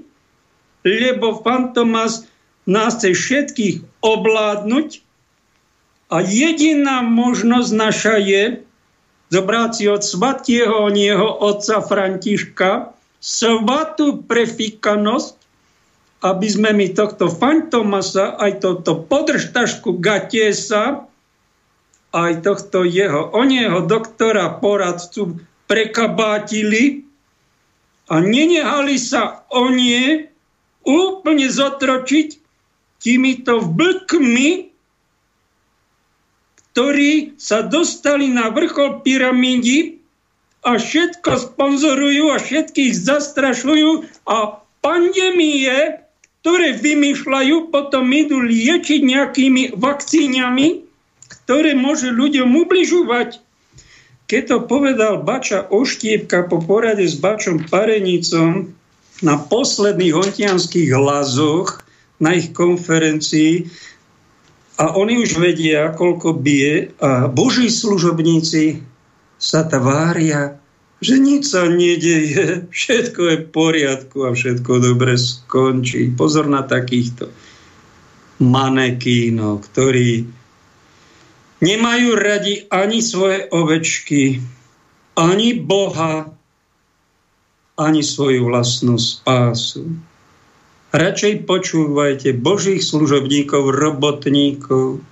lebo Fantomas nás chce všetkých obládnuť a jediná možnosť naša je zobrať si od svatieho onieho otca Františka svatú prefikanosť aby sme mi tohto Fantomasa, aj toto podržtašku Gatiesa, aj tohto jeho, onieho doktora poradcu prekabátili a nenehali sa onie úplne zotročiť týmito vlkmi, ktorí sa dostali na vrchol pyramídy a všetko sponzorujú a všetkých zastrašujú a pandémie ktoré vymýšľajú, potom idú liečiť nejakými vakcíňami, ktoré môžu ľuďom ubližovať. Keď to povedal Bača Oštiepka po porade s Bačom Parenicom na posledných hontianských hlazoch na ich konferencii, a oni už vedia, koľko bije, a boží služobníci sa tvária, že nič sa nedeje, všetko je v poriadku a všetko dobre skončí. Pozor na takýchto manekínov, ktorí nemajú radi ani svoje ovečky, ani Boha, ani svoju vlastnú spásu. Radšej počúvajte Božích služobníkov, robotníkov,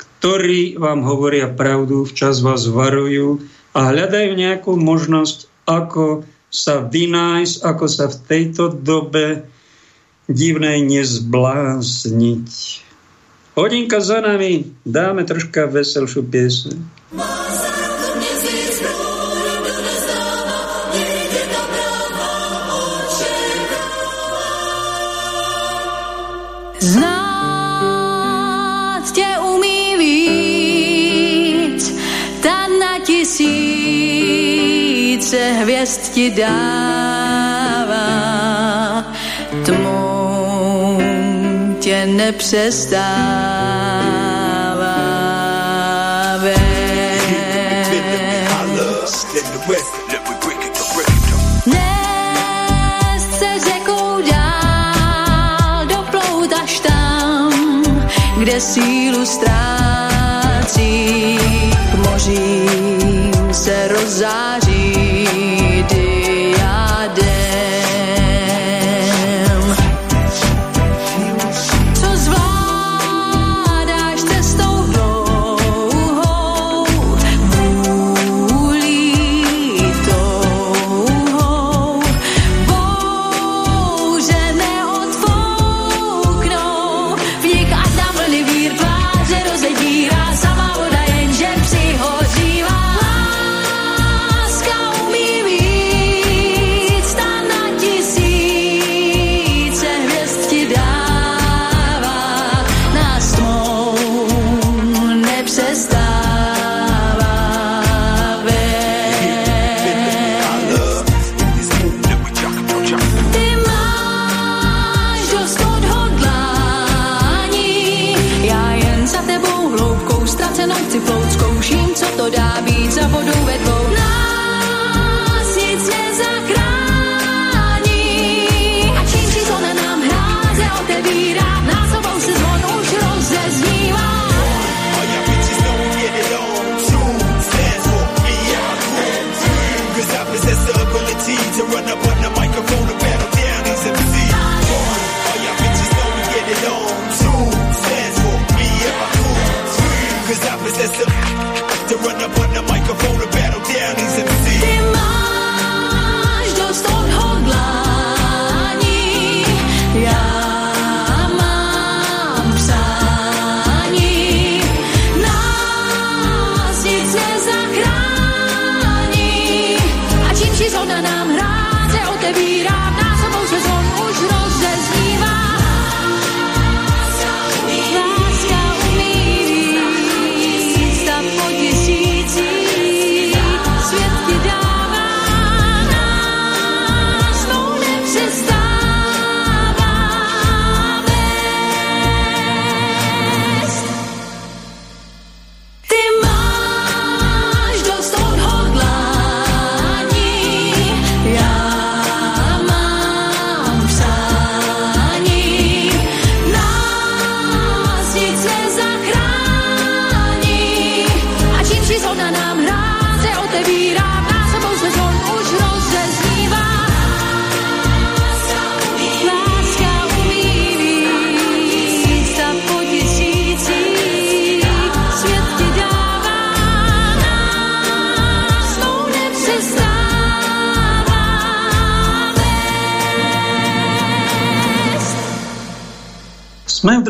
ktorí vám hovoria pravdu, včas vás varujú, a hľadajú nejakú možnosť, ako sa vynájsť, ako sa v tejto dobe divnej nezblázniť. Hodinka za nami, dáme troška veselšiu piesň. Hvězd ti dává, tmou tě nepřestává. Dnes se řekou dál, tam, kde sílu ztrácí. K mořím se rozzáří.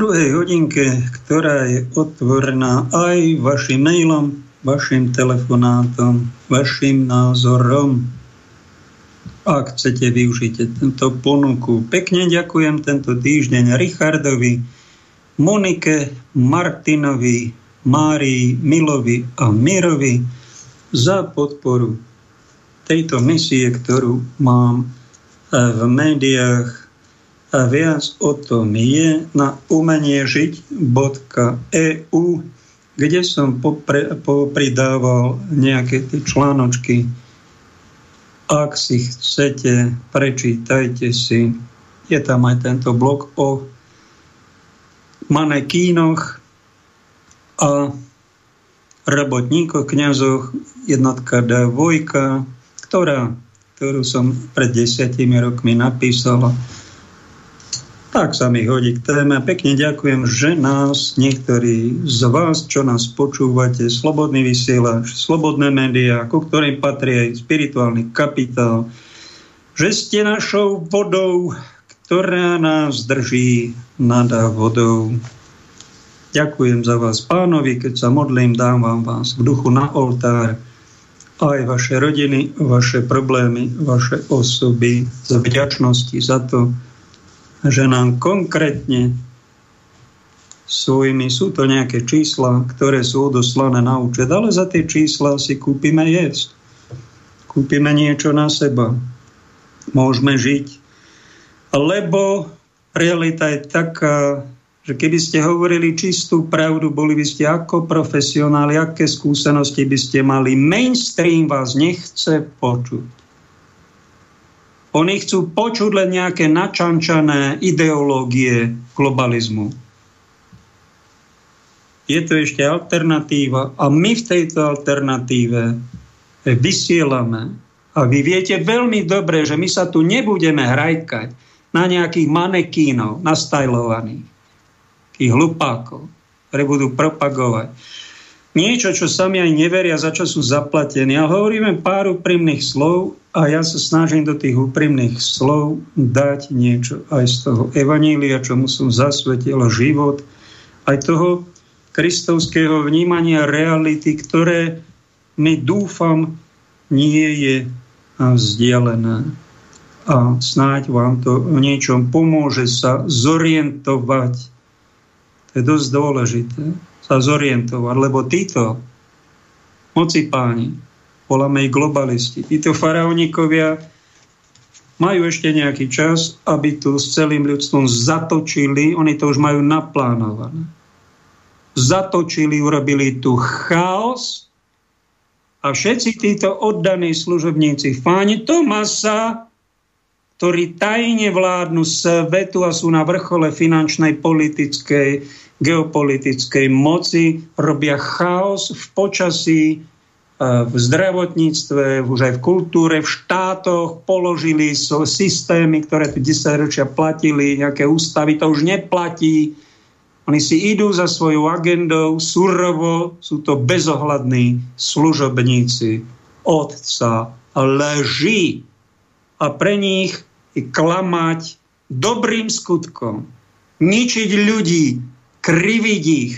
Druhej hodinke, ktorá je otvorená aj vašim mailom, vašim telefonátom, vašim názorom. Ak chcete, využite tento ponuku. Pekne ďakujem tento týždeň Richardovi, Monike, Martinovi, Márii, Milovi a Mirovi za podporu tejto misie, ktorú mám v médiách a viac o tom je na umeniežiť.eu kde som popre, popridával nejaké tie článočky. Ak si chcete, prečítajte si. Je tam aj tento blog o manekínoch a robotníkoch, kniazoch, jednotka D2, ktorá, ktorú som pred desiatimi rokmi napísala tak sa mi hodí k téme. Pekne ďakujem, že nás niektorí z vás, čo nás počúvate, Slobodný vysielač, Slobodné médiá, ku ktorým patrí aj spirituálny kapitál, že ste našou vodou, ktorá nás drží nad vodou. Ďakujem za vás, pánovi, keď sa modlím, dávam vás v duchu na oltár aj vaše rodiny, vaše problémy, vaše osoby z vďačnosti za to, že nám konkrétne svojimi, sú to nejaké čísla, ktoré sú odoslané na účet, ale za tie čísla si kúpime jesť. Kúpime niečo na seba. Môžeme žiť. Lebo realita je taká, že keby ste hovorili čistú pravdu, boli by ste ako profesionáli, aké skúsenosti by ste mali. Mainstream vás nechce počuť. Oni chcú počuť len nejaké načančané ideológie globalizmu. Je to ešte alternatíva a my v tejto alternatíve vysielame. A vy viete veľmi dobre, že my sa tu nebudeme hrajkať na nejakých manekínov, nastajlovaných, takých hlupákov, ktoré budú propagovať niečo, čo sami aj neveria, za čo sú zaplatení. Ale hovoríme pár úprimných slov a ja sa snažím do tých úprimných slov dať niečo aj z toho evanília, čo mu som zasvetil život, aj toho kristovského vnímania reality, ktoré mi dúfam nie je vzdialené. A snáď vám to v niečom pomôže sa zorientovať. To je dosť dôležité sa zorientovať, lebo títo moci páni, voláme ich globalisti, títo faraónikovia majú ešte nejaký čas, aby tu s celým ľudstvom zatočili, oni to už majú naplánované. Zatočili, urobili tu chaos a všetci títo oddaní služobníci páni Tomasa, ktorí tajne vládnu svetu a sú na vrchole finančnej, politickej, geopolitickej moci, robia chaos v počasí, v zdravotníctve, už aj v kultúre, v štátoch, položili so systémy, ktoré tu 10 ročia platili, nejaké ústavy, to už neplatí. Oni si idú za svojou agendou, surovo, sú to bezohľadní služobníci. Otca leží a pre nich je klamať dobrým skutkom, ničiť ľudí, kriviť ich,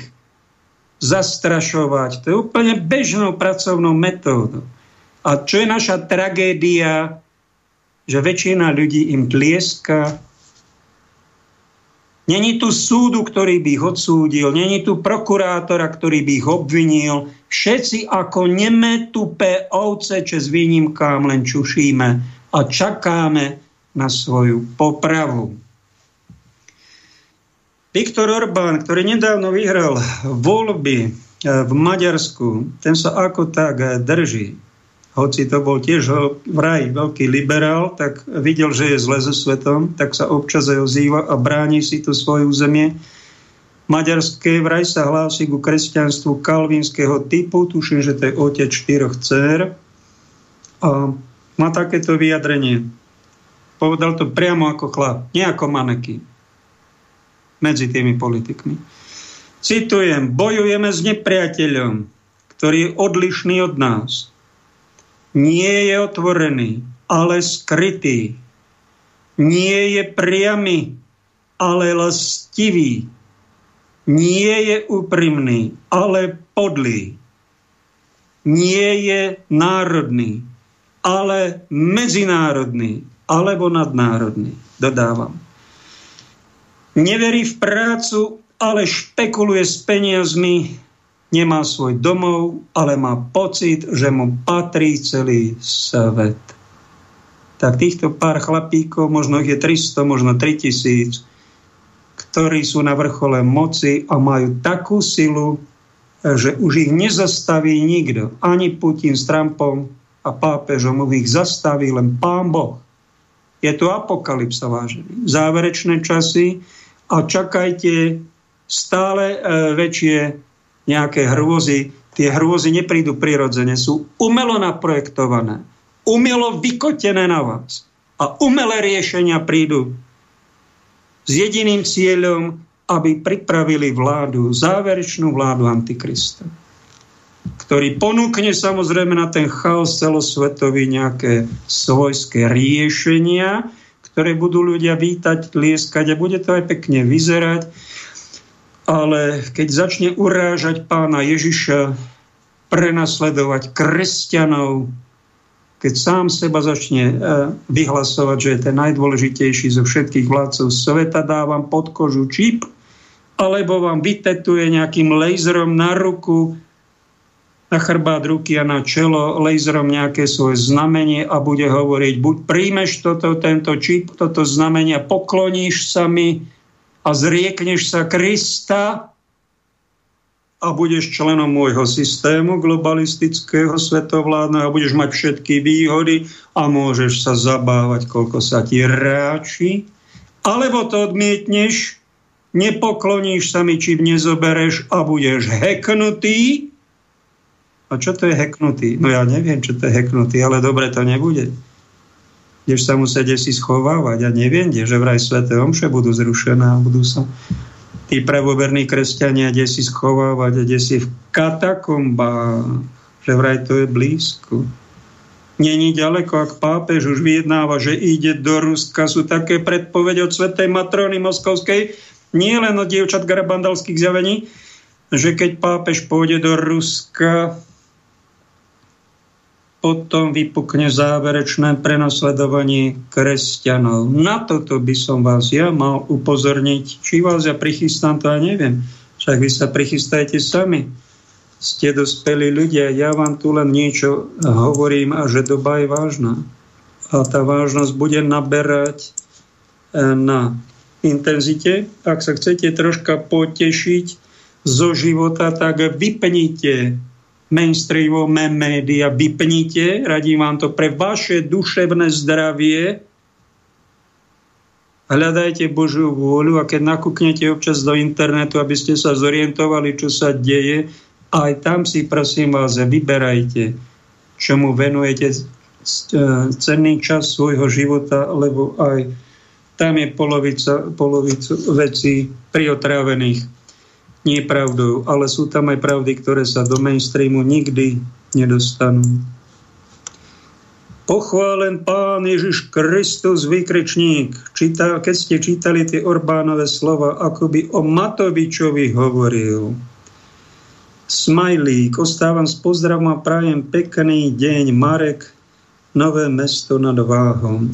zastrašovať. To je úplne bežnou pracovnou metódou. A čo je naša tragédia, že väčšina ľudí im tlieska. Není tu súdu, ktorý by ich odsúdil, není tu prokurátora, ktorý by ich obvinil. Všetci ako nemetupé ovce, čo s výnimkám len čušíme a čakáme na svoju popravu. Viktor Orbán, ktorý nedávno vyhral voľby eh, v Maďarsku, ten sa ako tak eh, drží. Hoci to bol tiež vraj veľký liberál, tak videl, že je zle so svetom, tak sa občas aj ozýva a bráni si to svoje územie. Maďarské vraj sa hlási ku kresťanstvu kalvínskeho typu, tuším, že to je otec štyroch dcer. A má takéto vyjadrenie. Povedal to priamo ako chlap, nie ako maneky medzi tými politikmi. Citujem, bojujeme s nepriateľom, ktorý je odlišný od nás. Nie je otvorený, ale skrytý. Nie je priamy, ale lastivý. nie je úprimný, ale podlý. Nie je národný, ale medzinárodný alebo nadnárodný, dodávam. Neverí v prácu, ale špekuluje s peniazmi, nemá svoj domov, ale má pocit, že mu patrí celý svet. Tak týchto pár chlapíkov, možno ich je 300, možno 3000, ktorí sú na vrchole moci a majú takú silu, že už ich nezastaví nikto. Ani Putin s Trumpom a pápežom ich zastaví len Pán Boh. Je to apokalypsa, vážený. Záverečné časy a čakajte stále e, väčšie nejaké hrôzy. Tie hrôzy neprídu prirodzene, sú umelo naprojektované, umelo vykotené na vás. A umelé riešenia prídu s jediným cieľom, aby pripravili vládu, záverečnú vládu Antikrista, ktorý ponúkne samozrejme na ten chaos celosvetový nejaké svojské riešenia, ktoré budú ľudia vítať, tlieskať a bude to aj pekne vyzerať. Ale keď začne urážať pána Ježiša, prenasledovať kresťanov, keď sám seba začne e, vyhlasovať, že je ten najdôležitejší zo všetkých vládcov sveta, dá vám pod kožu čip, alebo vám vytetuje nejakým laserom na ruku, na chrbát ruky a na čelo laserom nejaké svoje znamenie a bude hovoriť, buď príjmeš toto, tento čip, toto znamenie, pokloníš sa mi a zriekneš sa Krista, a budeš členom môjho systému globalistického svetovládneho a budeš mať všetky výhody a môžeš sa zabávať, koľko sa ti ráči. Alebo to odmietneš, nepokloníš sa mi, čím nezobereš a budeš heknutý. A čo to je heknutý? No ja neviem, čo to je heknutý, ale dobre to nebude. Kdež sa musieť si schovávať. Ja neviem, kde, že vraj sveté omše budú zrušené a budú sa tí pravoverní kresťania, kde si schovávať, kde si v katakombách, že vraj to je blízko. Není ďaleko, ak pápež už vyjednáva, že ide do Ruska. Sú také predpovede od svetej matrony Moskovskej, nie len od dievčat garabandalských zjavení, že keď pápež pôjde do Ruska, potom vypukne záverečné prenasledovanie kresťanov. Na toto by som vás ja mal upozorniť. Či vás ja prichystám, to ja neviem. Však vy sa prichystajte sami. Ste dospelí ľudia, ja vám tu len niečo hovorím a že doba je vážna. A tá vážnosť bude naberať e, na intenzite. Ak sa chcete troška potešiť zo života, tak vypnite mainstreamové média vypnite, radím vám to pre vaše duševné zdravie, hľadajte Božiu vôľu a keď nakúknete občas do internetu, aby ste sa zorientovali, čo sa deje, aj tam si prosím vás vyberajte, čomu venujete e, cenný čas svojho života, lebo aj tam je polovica, polovica vecí priotrávených nie pravdou, ale sú tam aj pravdy, ktoré sa do mainstreamu nikdy nedostanú. Pochválen Pán Ježiš Kristus, výkričník. Číta, keď ste čítali tie Orbánové slova, ako by o Matovičovi hovoril. Smajlík, ostávam s pozdravom a prajem pekný deň. Marek, Nové mesto nad Váhom.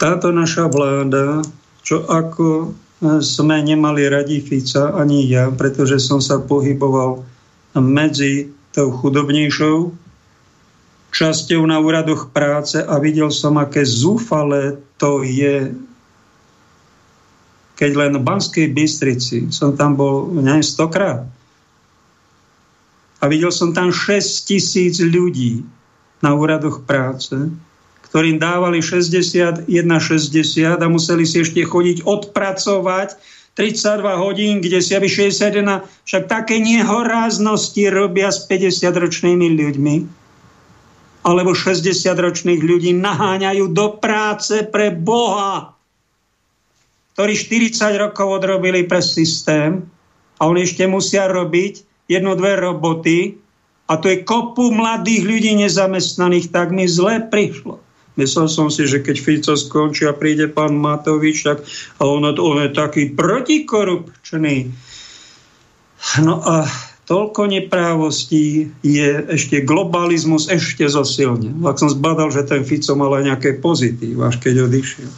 Táto naša vláda, čo ako sme nemali radi Fica, ani ja, pretože som sa pohyboval medzi tou chudobnejšou časťou na úradoch práce a videl som, aké zúfale to je, keď len v Banskej Bystrici som tam bol, neviem, stokrát. A videl som tam 6 tisíc ľudí na úradoch práce, ktorým dávali 60, 1,60 a museli si ešte chodiť odpracovať 32 hodín, kde si aby 61, však také nehoráznosti robia s 50-ročnými ľuďmi. Alebo 60-ročných ľudí naháňajú do práce pre Boha, ktorí 40 rokov odrobili pre systém a oni ešte musia robiť jedno, dve roboty a to je kopu mladých ľudí nezamestnaných, tak mi zle prišlo Myslel som si, že keď Fico skončí a príde pán Matovič, tak a on, on je taký protikorupčný. No a toľko neprávostí je ešte globalizmus ešte zosilne. Ak som zbadal, že ten Fico mal aj nejaké pozitív, až keď odišiel.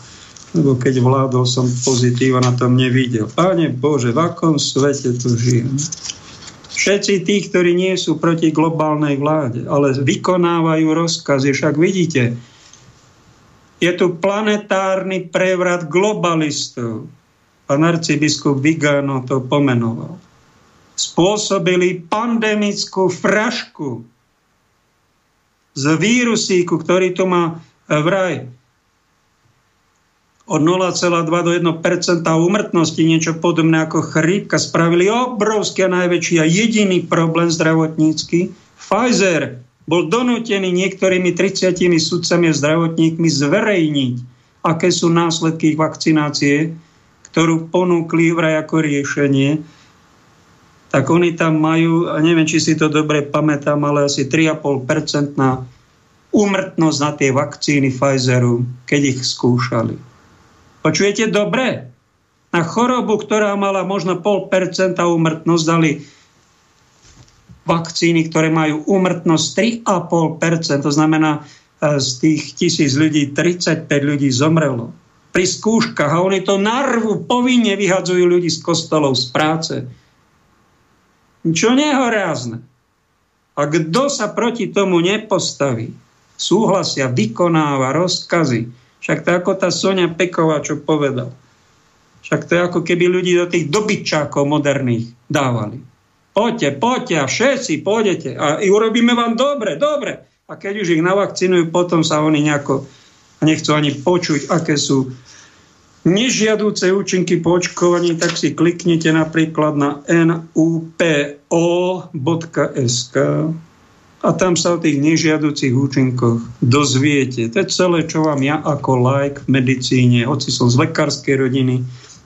Lebo keď vládol som pozitíva na tom nevidel. Pane Bože, v akom svete tu žijem? Všetci tí, ktorí nie sú proti globálnej vláde, ale vykonávajú rozkazy, však vidíte, je tu planetárny prevrat globalistov. Pán arcibiskup Vigano to pomenoval spôsobili pandemickú frašku z vírusíku, ktorý tu má vraj od 0,2 do 1 úmrtnosti, niečo podobné ako chrípka, spravili obrovský a najväčší a jediný problém zdravotnícky. Pfizer bol donútený niektorými 30 sudcami a zdravotníkmi zverejniť, aké sú následky vakcinácie, ktorú ponúkli vraj ako riešenie tak oni tam majú, neviem, či si to dobre pamätám, ale asi 3,5% na úmrtnosť na tie vakcíny Pfizeru, keď ich skúšali. Počujete dobre? Na chorobu, ktorá mala možno 0,5% úmrtnosť, dali vakcíny, ktoré majú úmrtnosť 3,5%. To znamená, e, z tých tisíc ľudí 35 ľudí zomrelo. Pri skúškach a oni to narvu povinne vyhadzujú ľudí z kostolov, z práce čo nehorázne. A kto sa proti tomu nepostaví, súhlasia, vykonáva rozkazy. Však to je ako tá Sonia Peková, čo povedal. Však to je ako keby ľudí do tých dobyčákov moderných dávali. Poďte, poďte a všetci pôjdete a urobíme vám dobre, dobre. A keď už ich navakcinujú, potom sa oni nejako nechcú ani počuť, aké sú nežiadúce účinky po očkovaní, tak si kliknite napríklad na nupo.sk a tam sa o tých nežiadúcich účinkoch dozviete. To je celé, čo vám ja ako like v medicíne, hoci som z lekárskej rodiny,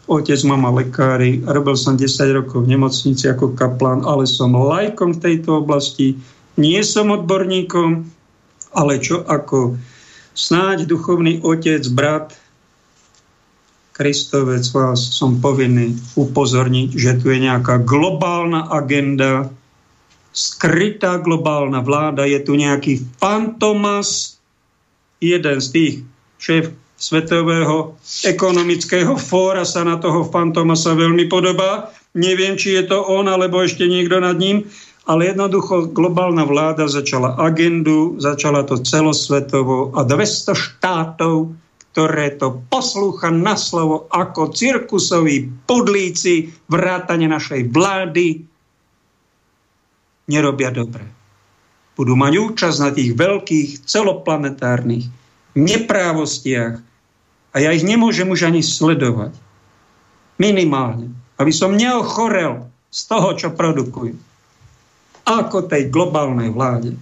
otec, mama lekári, robil som 10 rokov v nemocnici ako kaplán, ale som lajkom v tejto oblasti, nie som odborníkom, ale čo ako snáď duchovný otec, brat, Kristovec, vás som povinný upozorniť, že tu je nejaká globálna agenda, skrytá globálna vláda, je tu nejaký fantomas, jeden z tých šéf Svetového ekonomického fóra sa na toho fantomasa veľmi podobá. Neviem, či je to on, alebo ešte niekto nad ním, ale jednoducho globálna vláda začala agendu, začala to celosvetovo a 200 štátov ktoré to poslúcha na slovo ako cirkusoví podlíci vrátane našej vlády nerobia dobre. Budú mať účasť na tých veľkých celoplanetárnych neprávostiach a ja ich nemôžem už ani sledovať. Minimálne. Aby som neochorel z toho, čo produkujú. Ako tej globálnej vláde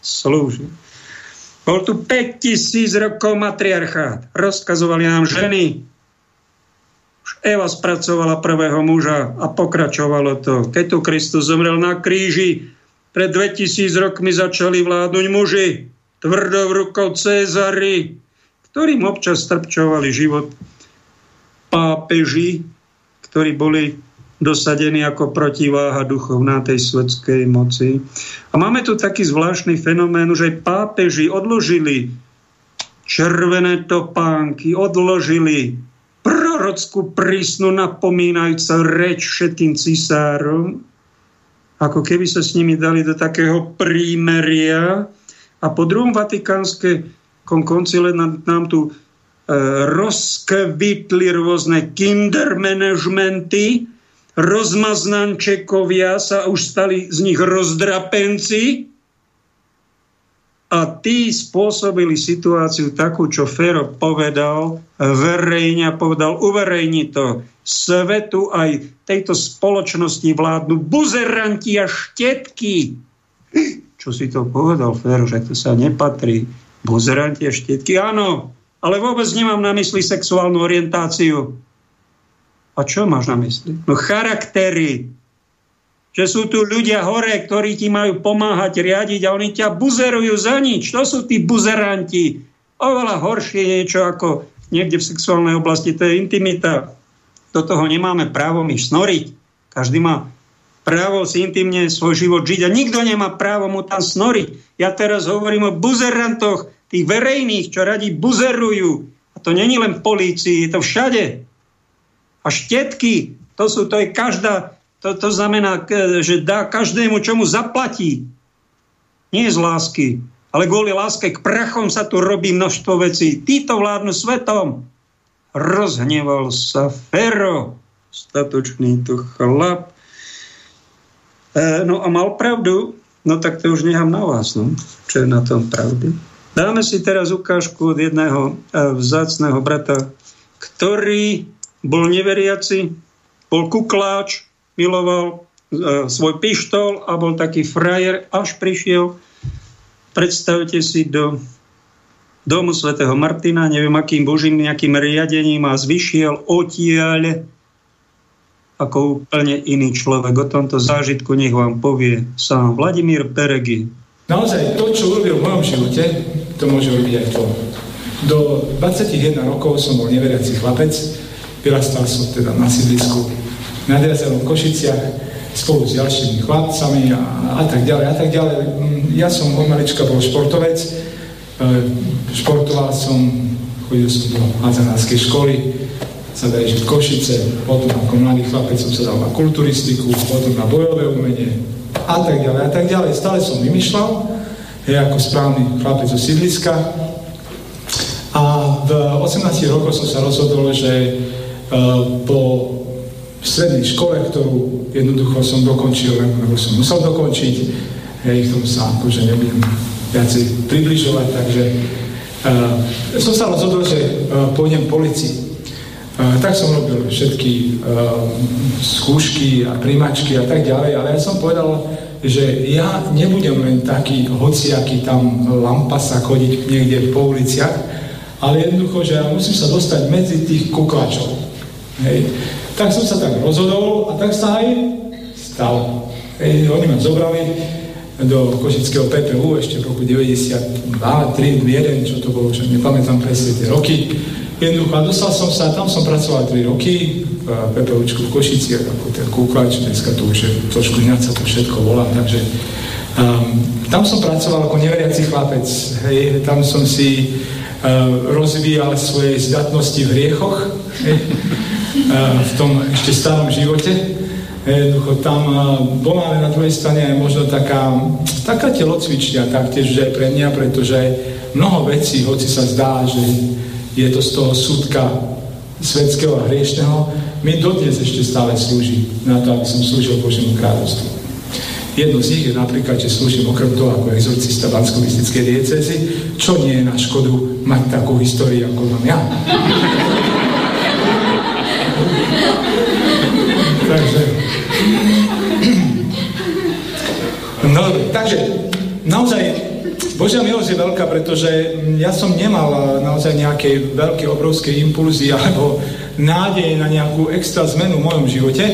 slúži. Bol tu 5000 rokov matriarchát. Rozkazovali nám ženy. Už Eva spracovala prvého muža a pokračovalo to. Keď tu Kristus zomrel na kríži, pred 2000 rokmi začali vládnuť muži, tvrdou rukou Cezary, ktorým občas strpčovali život pápeži, ktorí boli dosadený ako protiváha duchovná tej svetskej moci. A máme tu taký zvláštny fenomén, že pápeži odložili červené topánky, odložili prorockú prísnu napomínajúca reč všetkým cisárom, ako keby sa s nimi dali do takého prímeria. A po druhom vatikánske koncile nám, nám tu e, rozkvitli rôzne kindermanagementy, rozmaznančekovia sa už stali z nich rozdrapenci a tí spôsobili situáciu takú, čo Fero povedal, verejne povedal, uverejni to svetu aj tejto spoločnosti vládnu buzeranti a štetky. Čo si to povedal, Fero, že to sa nepatrí. Buzeranti a štetky, áno, ale vôbec nemám na mysli sexuálnu orientáciu. A čo máš na mysli? No charaktery. Že sú tu ľudia hore, ktorí ti majú pomáhať riadiť a oni ťa buzerujú za nič. To sú tí buzeranti. Oveľa horšie je niečo ako niekde v sexuálnej oblasti, to je intimita. Do toho nemáme právo my snoriť. Každý má právo si intimne svoj život žiť a nikto nemá právo mu tam snoriť. Ja teraz hovorím o buzerantoch, tých verejných, čo radi buzerujú. A to není len v polícii, je to všade. A štetky, to sú, to je každá, to, to znamená, že dá každému, čo mu zaplatí. Nie z lásky, ale kvôli láske k prachom sa tu robí množstvo vecí. Títo vládnu svetom. Rozhneval sa Fero, statočný tu chlap. E, no a mal pravdu, no tak to už nechám na vás, no. čo je na tom pravdy. Dáme si teraz ukážku od jedného e, vzácného brata, ktorý bol neveriaci, bol kukláč, miloval e, svoj pištol a bol taký frajer, až prišiel Predstavte si do domu svätého Martina, neviem akým božím nejakým riadením a zvyšiel odtiaľ ako úplne iný človek. O tomto zážitku nech vám povie sám Vladimír Peregy. Naozaj to, čo urobil v mojom živote, to môže urobiť aj to. Do 21 rokov som bol neveriaci chlapec, vyrastal som teda na sídlisku na v Košiciach, spolu s ďalšími chlapcami a, a tak ďalej a tak ďalej. Mm, ja som od malička bol športovec, e, športoval som, chodil som do hadzanárskej školy, sa dá žiť Košice, potom ako mladý chlapec som sa dal na kulturistiku, potom na bojové umenie a tak ďalej a tak ďalej. Stále som vymýšľal, hej, ako správny chlapec zo sídliska. A v 18 rokoch som sa rozhodol, že uh, po strednej škole, ktorú jednoducho som dokončil, lebo som musel dokončiť. Hej, k tomu sa akože nebudem viacej približovať, takže uh, som sa rozhodol, že uh, pôjdem policii. Uh, tak som robil všetky uh, skúšky a príjmačky a tak ďalej, ale ja som povedal, že ja nebudem len taký hociaký tam lampasa chodiť niekde po uliciach, ale jednoducho, že ja musím sa dostať medzi tých kuklačov. Hej. Tak som sa tak rozhodol a tak sa aj stalo. Ej, oni ma zobrali do Košického PPU ešte v roku 92, 3, 1, čo to bolo, čo nepamätám presne tie roky. Jednoducho, a dostal som sa, tam som pracoval 3 roky v PPUčku v Košici, ako ten kúklač, dneska to už je trošku ináč sa to všetko volá, takže um, tam som pracoval ako neveriaci chlapec, hej, tam som si uh, rozvíjal svoje zdatnosti v riechoch, hej, v tom ešte starom živote. Jednoducho tam bola ale na druhej strane aj možno taká, taká telocvičňa taktiež že pre mňa, pretože mnoho vecí, hoci sa zdá, že je to z toho súdka svetského a hriešného, mi dodnes ešte stále slúži na to, aby som slúžil Božiemu kráľovstvu. Jedno z nich je napríklad, že slúžim okrem toho ako exorcista bansko diecezy, čo nie je na škodu mať takú históriu, ako mám ja. Takže... No, takže naozaj Božia milosť je veľká, pretože ja som nemal naozaj nejaké veľké, obrovské impulzy alebo nádej na nejakú extra zmenu v mojom živote,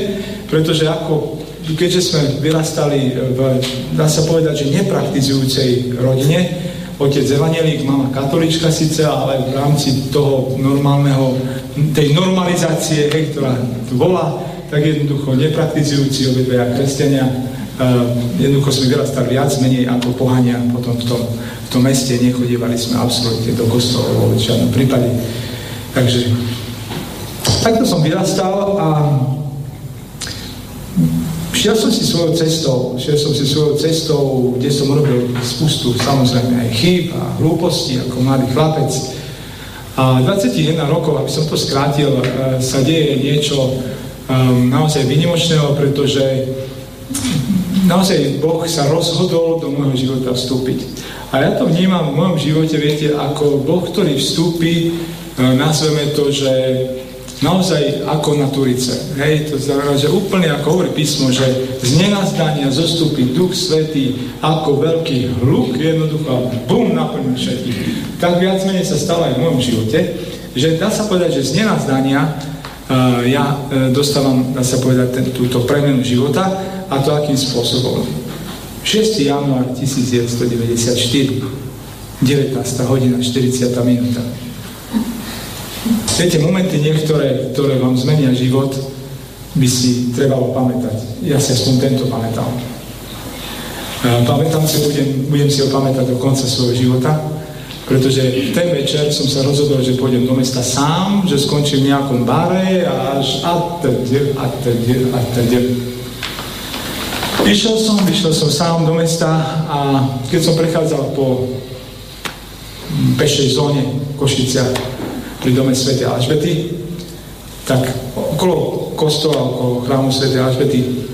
pretože ako keďže sme vyrastali v, dá sa povedať, že nepraktizujúcej rodine, otec evanelík, mama katolička síce, ale v rámci toho normálneho, tej normalizácie, hej, ktorá tu bola, tak jednoducho nepraktizujúci obidvaja kresťania, jednoducho sme vyrastali viac menej ako pohania potom v tom, v tom meste, nechodívali sme absolútne do kostolov v žiadnom prípade. Takže takto som vyrastal a šiel som si svojou cestou, šiel som si svojou cestou, kde som robil spustu samozrejme aj chýb a hlúposti ako mladý chlapec. A 21 rokov, aby som to skrátil, e, sa deje niečo, um, naozaj vynimočného, pretože naozaj Boh sa rozhodol do môjho života vstúpiť. A ja to vnímam v mojom živote, viete, ako Boh, ktorý vstúpi, uh, nazveme to, že naozaj ako na turice. Hej, to znamená, že úplne ako hovorí písmo, že z nenazdania zostúpi Duch Svetý ako veľký hluk, jednoducho bum, naplní všetkých. Tak viac menej sa stalo aj v mojom živote, že dá sa povedať, že z nenazdania ja e, dostávam, dá sa povedať, ten, túto premenu života a to akým spôsobom. 6. január 1994. 19. hodina, 40. minúta. Viete, momenty niektoré, ktoré vám zmenia život, by si trebalo pamätať. Ja si aspoň tento pamätal. Pamätám si, budem, budem si ho pamätať do konca svojho života, pretože ten večer som sa rozhodol, že pôjdem do mesta sám, že skončím v nejakom bare a až a tedy, a tedy, a tedy. Išiel som, vyšiel som sám do mesta a keď som prechádzal po pešej zóne Košicia pri dome Svete Alžbety, tak okolo kostola, okolo chrámu Sv. Alžbety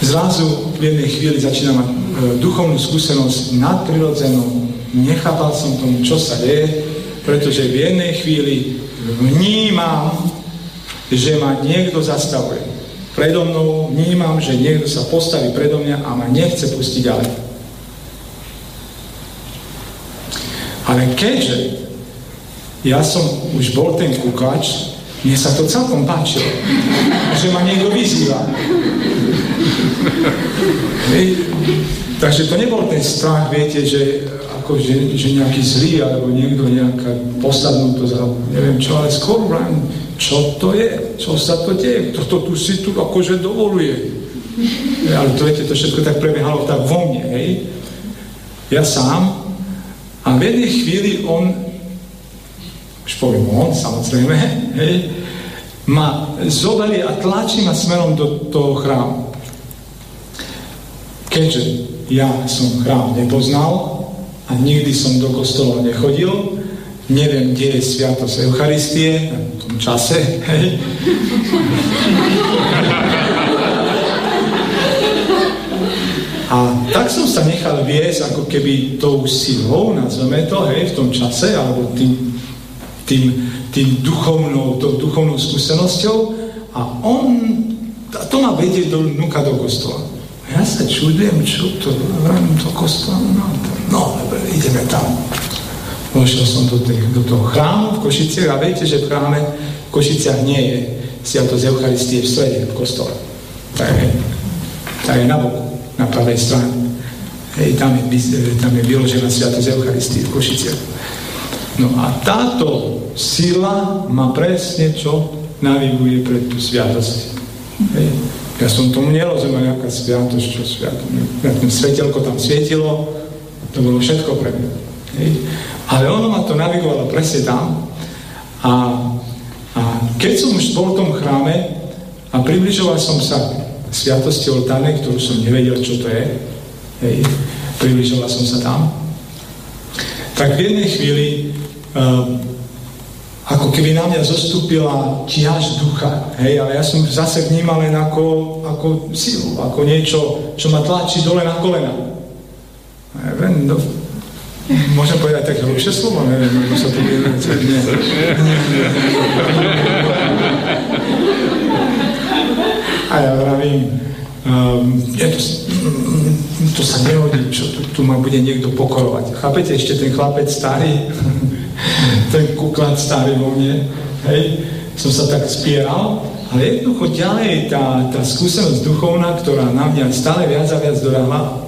zrazu v jednej chvíli začína mať e, duchovnú skúsenosť nadprirodzenú. Nechápal som tomu, čo sa deje, pretože v jednej chvíli vnímam, že ma niekto zastavuje. Predo mnou vnímam, že niekto sa postaví predo mňa a ma nechce pustiť ďalej. Ale keďže ja som už bol ten kúkač, mne sa to celkom páčilo, že ma niekto vyzýva. Takže to nebol ten strach, viete, že, ako, že, že nejaký zlý, alebo niekto nejaká posadnutosť, alebo neviem čo, ale skôr čo to je, čo sa to deje, kto to tu si tu akože dovoluje. Ale to viete, to všetko tak prebiehalo tak vo mne, hej. Ja sám. A v jednej chvíli on už poviem on, samozrejme, hej, ma zoberie a tlačí ma smerom do toho chrámu. Keďže ja som chrám nepoznal a nikdy som do kostola nechodil, neviem, kde je Sviatosť Eucharistie, v tom čase, hej. A tak som sa nechal viesť ako keby tou silou, nazveme to, hej, v tom čase, alebo tým tým, tým duchovnou, tou duchovnou skúsenosťou a on, a to ma vedie do, nuka do kostola. Ja sa čudujem, čo to, vrám do kostola, no, no ideme tam. Vošiel som do, tej, do toho chrámu v Košiciach a viete, že v chráme v Košiciach nie je Sviatosť Eucharistie v strede, v kostole. Tak je, tak je na boku, na pravej strane. Hej, tam je, tam je vyložená Sviatosť Eucharistie v Košiciach. No a táto sila ma presne čo naviguje pre tú sviatosť. Hej. Ja som tomu nerozumel, aká sviatosť, čo sviatosť. Svetelko tam svietilo, to bolo všetko pre mňa. Hej. Ale ono ma to navigovalo presne tam. A, a keď som už bol v tom chráme a približoval som sa sviatosti oltáne, ktorú som nevedel, čo to je, hej, približoval som sa tam, tak v jednej chvíli um, ako keby na mňa zostúpila čiaž ducha, hej, ale ja som zase vnímal len ako, ako silu, ako niečo, čo ma tlačí dole na kolena. Neviem, no, môžem povedať také hlubšie slovo, neviem, ako sa to bude. A ja vravím, um, je to, to sa nehodí, čo tu, tu ma bude niekto pokorovať. Chápete, ešte ten chlapec starý, ten kuklat starý vo mne, hej, som sa tak spieral, ale jednoducho ďalej tá, tá skúsenosť duchovná, ktorá na mňa stále viac a viac doráva,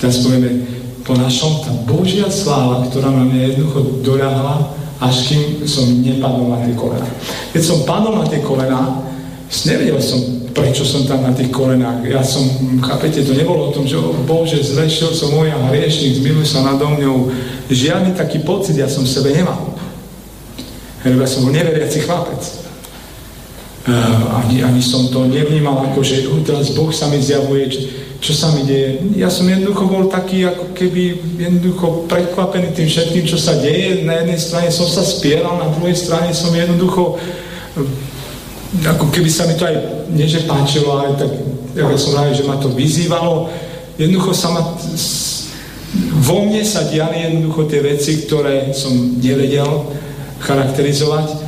teraz povieme po našom, tá Božia sláva, ktorá na mňa jednoducho dorávala, až kým som nepadol na tie kolena. Keď som padol na tie kolena, nevedel som, prečo som tam na tých kolenách. Ja som, chápete, to nebolo o tom, že oh, Bože, zrešil som môj a hriešnik, zmiluj sa nado mňou, žiadny taký pocit ja som v sebe nemal. Ja som bol neveriaci chlapec. Uh, ani, ani som to nevnímal ako, že uh, teraz Boh sa mi zjavuje, čo, sa mi deje. Ja som jednoducho bol taký, ako keby jednoducho prekvapený tým všetkým, čo sa deje. Na jednej strane som sa spieral, na druhej strane som jednoducho uh, ako keby sa mi to aj, nie páčilo, ale tak, ja som rád, že ma to vyzývalo. Jednoducho sa ma vo mne sa diali jednoducho tie veci, ktoré som nevedel charakterizovať.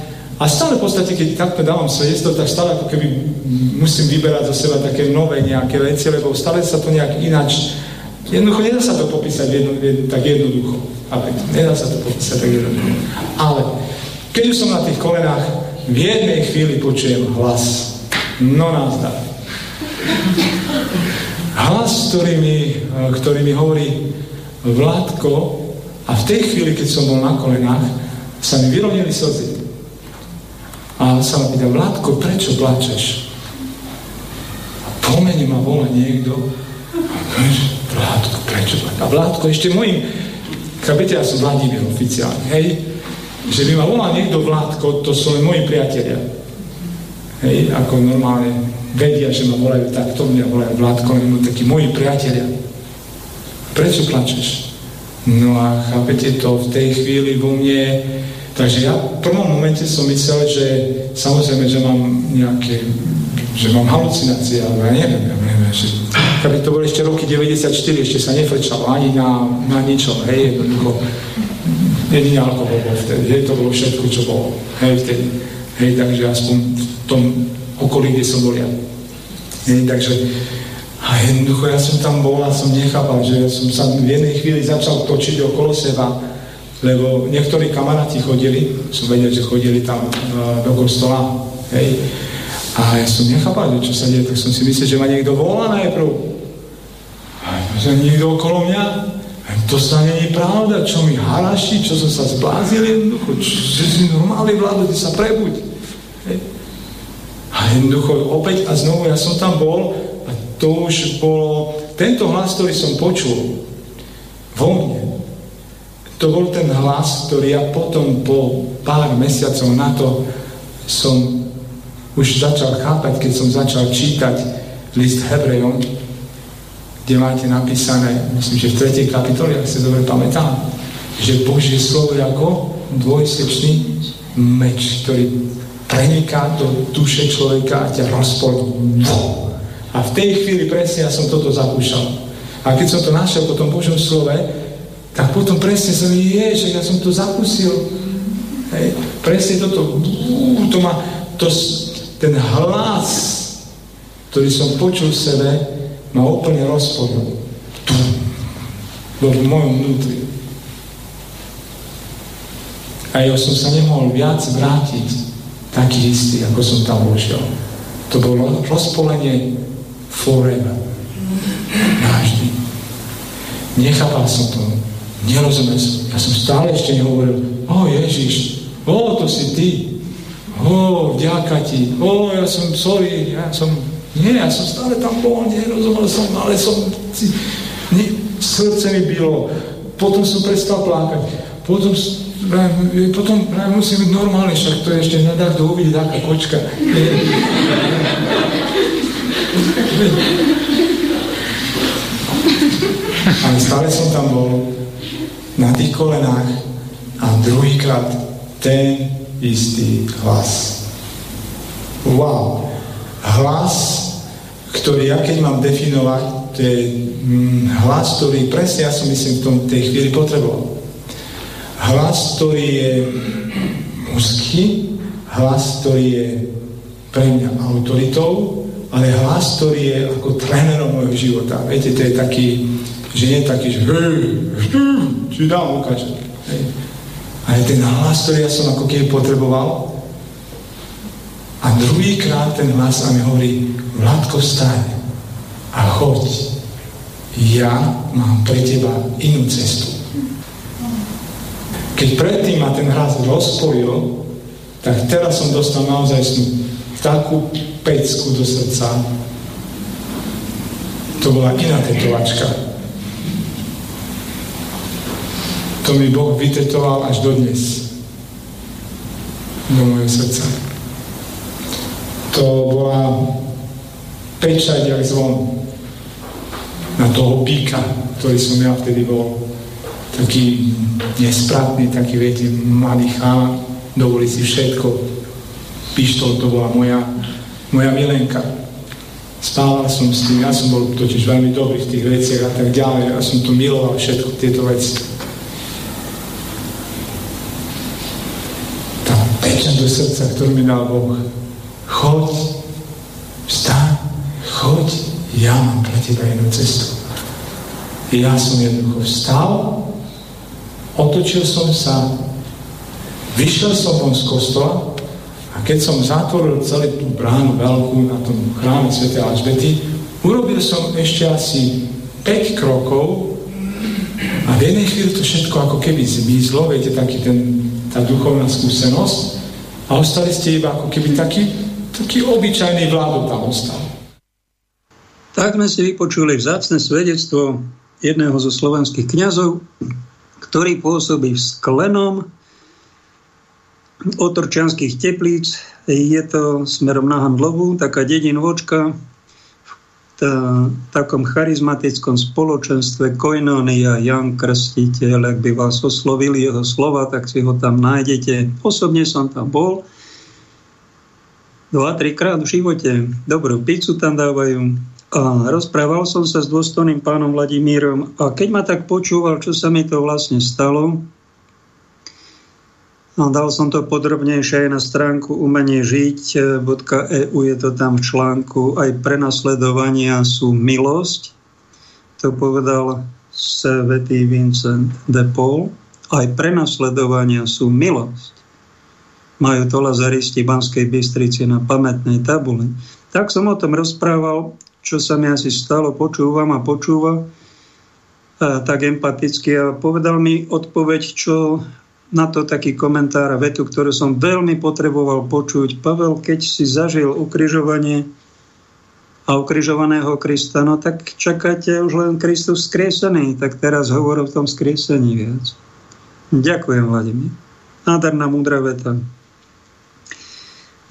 A stále v podstate, keď takto dávam svedectvo, tak stále ako keby musím vyberať zo seba také nové nejaké veci, lebo stále sa to nejak ináč... Jednoducho nedá sa to popísať jedno, jedno, tak jednoducho. Nedá sa to popísať tak jednoducho. Ale keď už som na tých kolenách, v jednej chvíli počujem hlas. No nazdar. Hlas, ktorý mi, ktorý mi hovorí, Vládko, A v tej chvíli, keď som bol na kolenách, sa mi vyronili slzy. A sa ma pýta, Vládko, prečo plačeš? A po mene ma volá niekto. Vládko, prečo plačeš? A Vládko ešte môjim, chápete, ja som Vladimír oficiálne, hej? Že by ma volal niekto Vládko, to sú len moji priatelia. Hej, ako normálne vedia, že ma volajú takto, mňa volajú Vládko, len takí moji priatelia. Prečo plačeš? No a chápete to v tej chvíli vo mne Takže ja v prvom momente som myslel, že samozrejme, že mám nejaké, že mám halucinácie, ale ja neviem, ja neviem, že keby to bolo ešte roky 94, ešte sa nefrčalo ani na, na ničom, hej, jednoducho, jediný alkohol bol vtedy, hej, to bolo všetko, čo bolo, hej, vtedy, hej, takže aspoň v tom okolí, kde som bol ja. Hej, takže a jednoducho ja som tam bol a som nechápal, že som sa v jednej chvíli začal točiť okolo seba lebo niektorí kamaráti chodili, som vedel, že chodili tam uh, do kostola, hej, a ja som nechápal, čo sa deje, tak som si myslel, že ma niekto volá najprv. A že niekto okolo mňa, to sa není pravda, čo mi haraši, čo som sa zblázil jednoducho, že si normálny vládu, ty sa prebuď. A jednoducho opäť a znovu ja som tam bol a to už bolo, tento hlas, ktorý som počul vo mne, to bol ten hlas, ktorý ja potom po pár mesiacov na to som už začal chápať, keď som začal čítať list Hebrejom, kde máte napísané, myslím, že v 3. kapitole, ak si dobre pamätám, že Božie slovo je ako dvojsečný meč, ktorý preniká do duše človeka a ťa rozpolí. A v tej chvíli presne ja som toto zakúšal. A keď som to našiel po tom Božom slove, tak potom presne som je, že ja som to zakusil. Hej. Presne toto, to má, to, ten hlas, ktorý som počul v sebe, ma úplne rozpodol. Bol v mojom vnútri. A ja som sa nemohol viac vrátiť taký istý, ako som tam vošiel. To bolo rozpolenie forever. Náždy. Nechápal som to. Nerozumel som. Ja som stále ešte nehovoril, o Ježiš, o, to si ty. O, vďaka ti. O, ja som, sorry, ja som, nie, ja som stále tam bol, nerozumel som, ale som, nie, srdce mi bylo. Potom som prestal plakať. Potom, potom musím byť normálny, však to je ešte nedá kto uvidí, taká kočka. Ale stále som tam bol na tých kolenách a druhýkrát ten istý hlas. Wow. Hlas, ktorý ja keď mám definovať, to je hm, hlas, ktorý presne ja som myslím v tom tej chvíli potreboval. Hlas, ktorý je mužský, hlas, ktorý je pre mňa autoritou, ale hlas, ktorý je ako trénerom môjho života. Viete, to je taký, že nie taký, že hej, či dám ukážem. Ale ten hlas, ktorý ja som ako keby potreboval, a druhýkrát ten hlas a mi hovorí, Vládko, vstaň a choď. Ja mám pre teba inú cestu. Keď predtým ma ten hlas rozpojil, tak teraz som dostal naozaj takú pecku do srdca. To bola iná tetovačka. To mi Boh vytetoval až dodnes do mojho srdca. To bola pečať jak zvon na toho píka, ktorý som ja vtedy bol taký nespratný, taký, viete, mladý chán, dovolí si všetko. Pištol to bola moja, moja milenka. Spával som s tým, ja som bol totiž veľmi dobrý v tých veciach a tak ďalej. Ja som to miloval všetko tieto veci. Pečať do srdca, ktorú mi dal Boh. Choď, vstaň, choď, ja mám pre teba jednu cestu. Ja som jednoducho vstal, otočil som sa, vyšiel som von z kostola a keď som zatvoril celú tú bránu veľkú na tom chráme Sv. Alžbety, urobil som ešte asi 5 krokov A v jednej chvíli to všetko ako keby zmizlo, viete, taký ten, tá duchovná skúsenosť a ostali ste iba ako keby taký, taký obyčajný vládu tam ostal. Tak sme si vypočuli vzácne svedectvo jedného zo slovenských kňazov, ktorý pôsobí v Sklenom otorčianských teplíc. Je to smerom na Handlovu, taká dedinočka v takom charizmatickom spoločenstve Koinonia Jan Krstiteľ, ak by vás oslovili jeho slova, tak si ho tam nájdete. Osobne som tam bol. Dva, trikrát v živote. Dobrú pizzu tam dávajú. A rozprával som sa s dôstojným pánom Vladimírom a keď ma tak počúval, čo sa mi to vlastne stalo, dal som to podrobnejšie aj na stránku umenie žiť.eu, je to tam v článku, aj prenasledovania sú milosť. To povedal svätý Vincent de Paul. Aj prenasledovania sú milosť. Majú to lazaristi Banskej Bystrici na pamätnej tabuli. Tak som o tom rozprával, čo sa mi asi stalo, počúvam a počúva tak empaticky a povedal mi odpoveď, čo na to taký komentár a vetu, ktorú som veľmi potreboval počuť. Pavel, keď si zažil ukrižovanie a ukrižovaného Krista, no tak čakáte už len Kristus skriesený, tak teraz hovor o tom skriesení viac. Ďakujem, Vladimír. Nádherná múdra veta.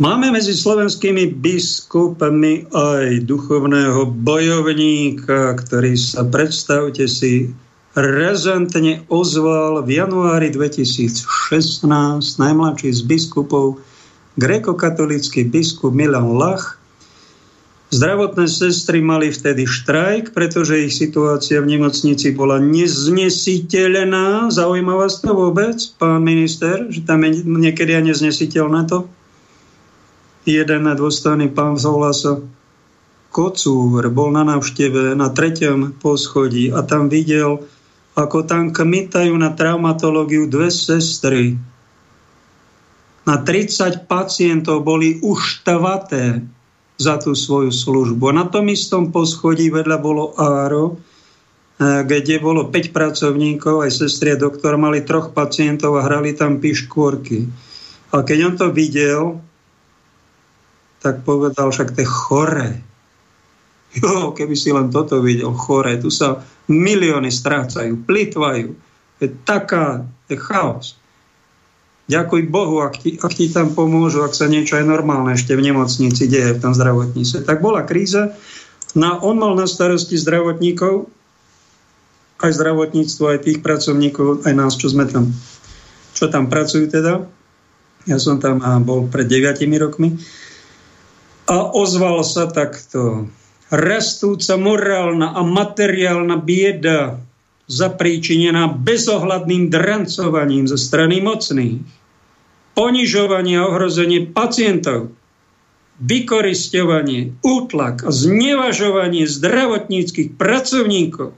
Máme medzi slovenskými biskupmi aj duchovného bojovníka, ktorý sa, predstavte si, rezentne ozval v januári 2016 najmladší z biskupov grekokatolický biskup Milan Lach. Zdravotné sestry mali vtedy štrajk, pretože ich situácia v nemocnici bola neznesiteľná. Zaujíma vás to vôbec, pán minister, že tam je niekedy aj neznesiteľné to? Jeden dôstojný pán Zoulasa Kocúr bol na návšteve na treťom poschodí a tam videl ako tam kmitajú na traumatológiu dve sestry. Na 30 pacientov boli uštvaté za tú svoju službu. Na tom istom poschodí vedľa bolo Áro, e, kde bolo 5 pracovníkov, aj sestri a doktor mali troch pacientov a hrali tam piškôrky. A keď on to videl, tak povedal, však to je chore. Jo, keby si len toto videl, chore. Tu sa milióny strácajú, plitvajú. Je taká, je chaos. Ďakuj Bohu, ak ti, ak ti tam pomôžu, ak sa niečo aj normálne ešte v nemocnici deje v tom zdravotníctve. Tak bola kríza, no on mal na starosti zdravotníkov, aj zdravotníctvo, aj tých pracovníkov, aj nás, čo sme tam, čo tam pracujú teda. Ja som tam bol pred 9 rokmi. A ozval sa takto rastúca morálna a materiálna bieda zapríčinená bezohľadným drancovaním zo strany mocných, ponižovanie a ohrozenie pacientov, vykoristovanie, útlak a znevažovanie zdravotníckých pracovníkov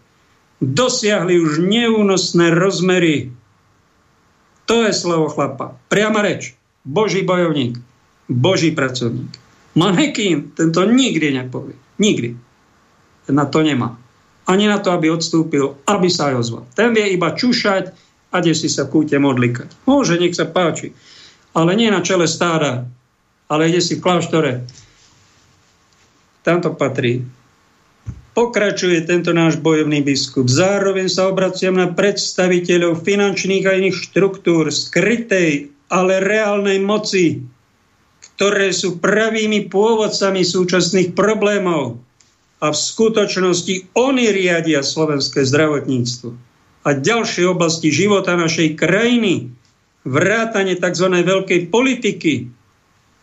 dosiahli už neúnosné rozmery. To je slovo chlapa. Priama reč. Boží bojovník. Boží pracovník. Manekín tento nikdy nepovie. Nikdy. Na to nemá. Ani na to, aby odstúpil, aby sa aj ozval. Ten vie iba čušať a kde si sa v kúte modlikať. Môže, nech sa páči. Ale nie na čele stáda, ale ide si v kláštore. Tam to patrí. Pokračuje tento náš bojovný biskup. Zároveň sa obraciam na predstaviteľov finančných a iných štruktúr skrytej, ale reálnej moci, ktoré sú pravými pôvodcami súčasných problémov. A v skutočnosti oni riadia slovenské zdravotníctvo. A ďalšie oblasti života našej krajiny, vrátane tzv. veľkej politiky,